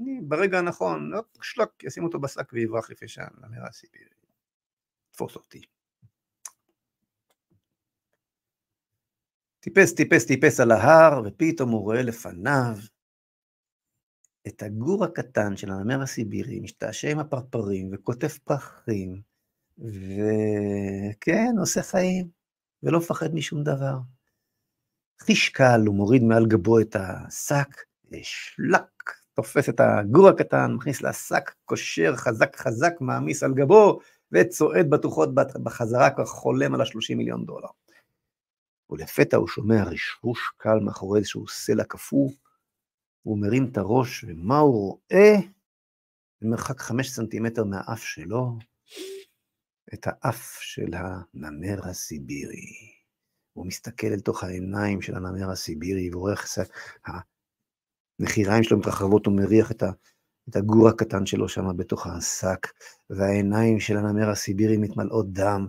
אני ברגע הנכון, לא, שלוק, ישים אותו בשק ויברח לפני שהנמר הסיבירי. תפוס אותי. טיפס, טיפס, טיפס על ההר, ופתאום הוא רואה לפניו את הגור הקטן של הנמר הסיבירי, משתעשע עם הפרפרים וקוטף פרחים, וכן, עושה חיים, ולא מפחד משום דבר. חיש קל, הוא מוריד מעל גבו את השק, שלק, תופס את הגור הקטן, מכניס לשק, קושר חזק חזק, מעמיס על גבו, וצועד בטוחות בחזרה, כבר חולם על ה-30 מיליון דולר. ולפתע הוא שומע רשרוש קל מאחורי איזשהו סלע קפוא, הוא מרים את הראש, ומה הוא רואה? במרחק חמש סנטימטר מהאף שלו, את האף של הנמר הסיבירי. הוא מסתכל אל תוך העיניים של הנמר הסיבירי, איך הנחיריים שלו מתרחבות, הוא מריח את, ה, את הגור הקטן שלו שם בתוך השק, והעיניים של הנמר הסיבירי מתמלאות דם,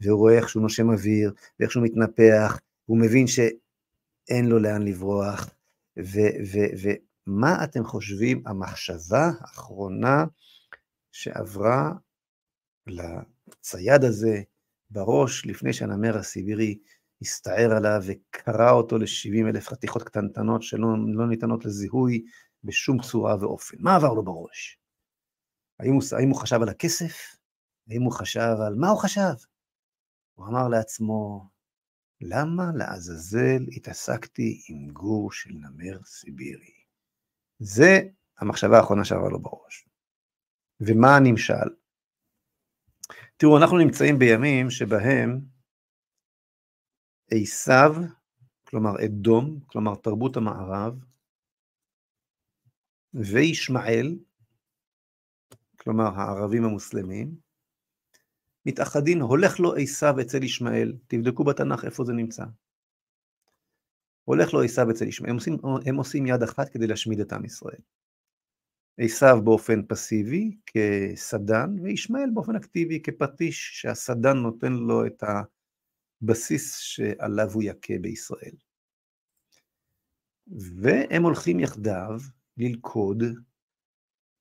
והוא רואה איך שהוא נושם אוויר, ואיך שהוא מתנפח, הוא מבין שאין לו לאן לברוח, ומה אתם חושבים המחשבה האחרונה שעברה לצייד הזה בראש לפני שהנמר הסיבירי הסתער עליו וקרע אותו ל-70 אלף חתיכות קטנטנות שלא לא ניתנות לזיהוי בשום צורה ואופן. מה עבר לו בראש? האם הוא, האם הוא חשב על הכסף? האם הוא חשב על... מה הוא חשב? הוא אמר לעצמו, למה לעזאזל התעסקתי עם גור של נמר סיבירי? זה המחשבה האחרונה שעברה לו בראש. ומה הנמשל? תראו, אנחנו נמצאים בימים שבהם עשיו, כלומר אדום, כלומר תרבות המערב, וישמעאל, כלומר הערבים המוסלמים, מתאחדים, הולך לו עשיו אצל ישמעאל, תבדקו בתנ"ך איפה זה נמצא. הולך לו עשיו אצל ישמעאל, הם עושים, הם עושים יד אחת כדי להשמיד את עם ישראל. עשיו באופן פסיבי כסדן, וישמעאל באופן אקטיבי כפטיש שהסדן נותן לו את הבסיס שעליו הוא יכה בישראל. והם הולכים יחדיו ללכוד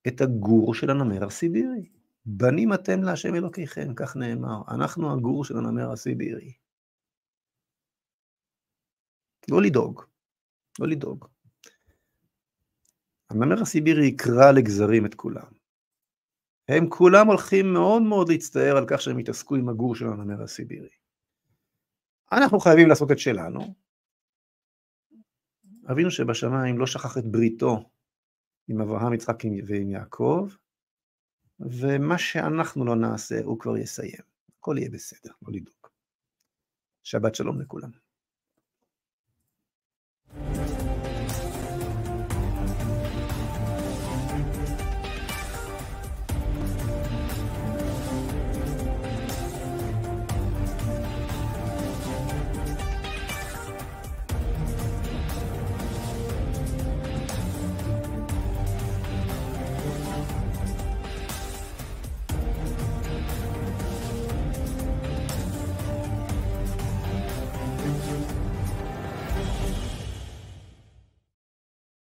את הגור של הנמר הסיבירי. בנים אתם להשם אלוקיכם, כך נאמר, אנחנו הגור של הנמר הסיבירי. לא לדאוג, לא לדאוג. הנמר הסיבירי יקרע לגזרים את כולם. הם כולם הולכים מאוד מאוד להצטער על כך שהם התעסקו עם הגור של הנמר הסיבירי. אנחנו חייבים לעשות את שלנו. אבינו שבשמיים לא שכח את בריתו עם אברהם, יצחק ועם יעקב, ומה שאנחנו לא נעשה הוא כבר יסיים. הכל יהיה בסדר, לא לדאוג. שבת שלום לכולם.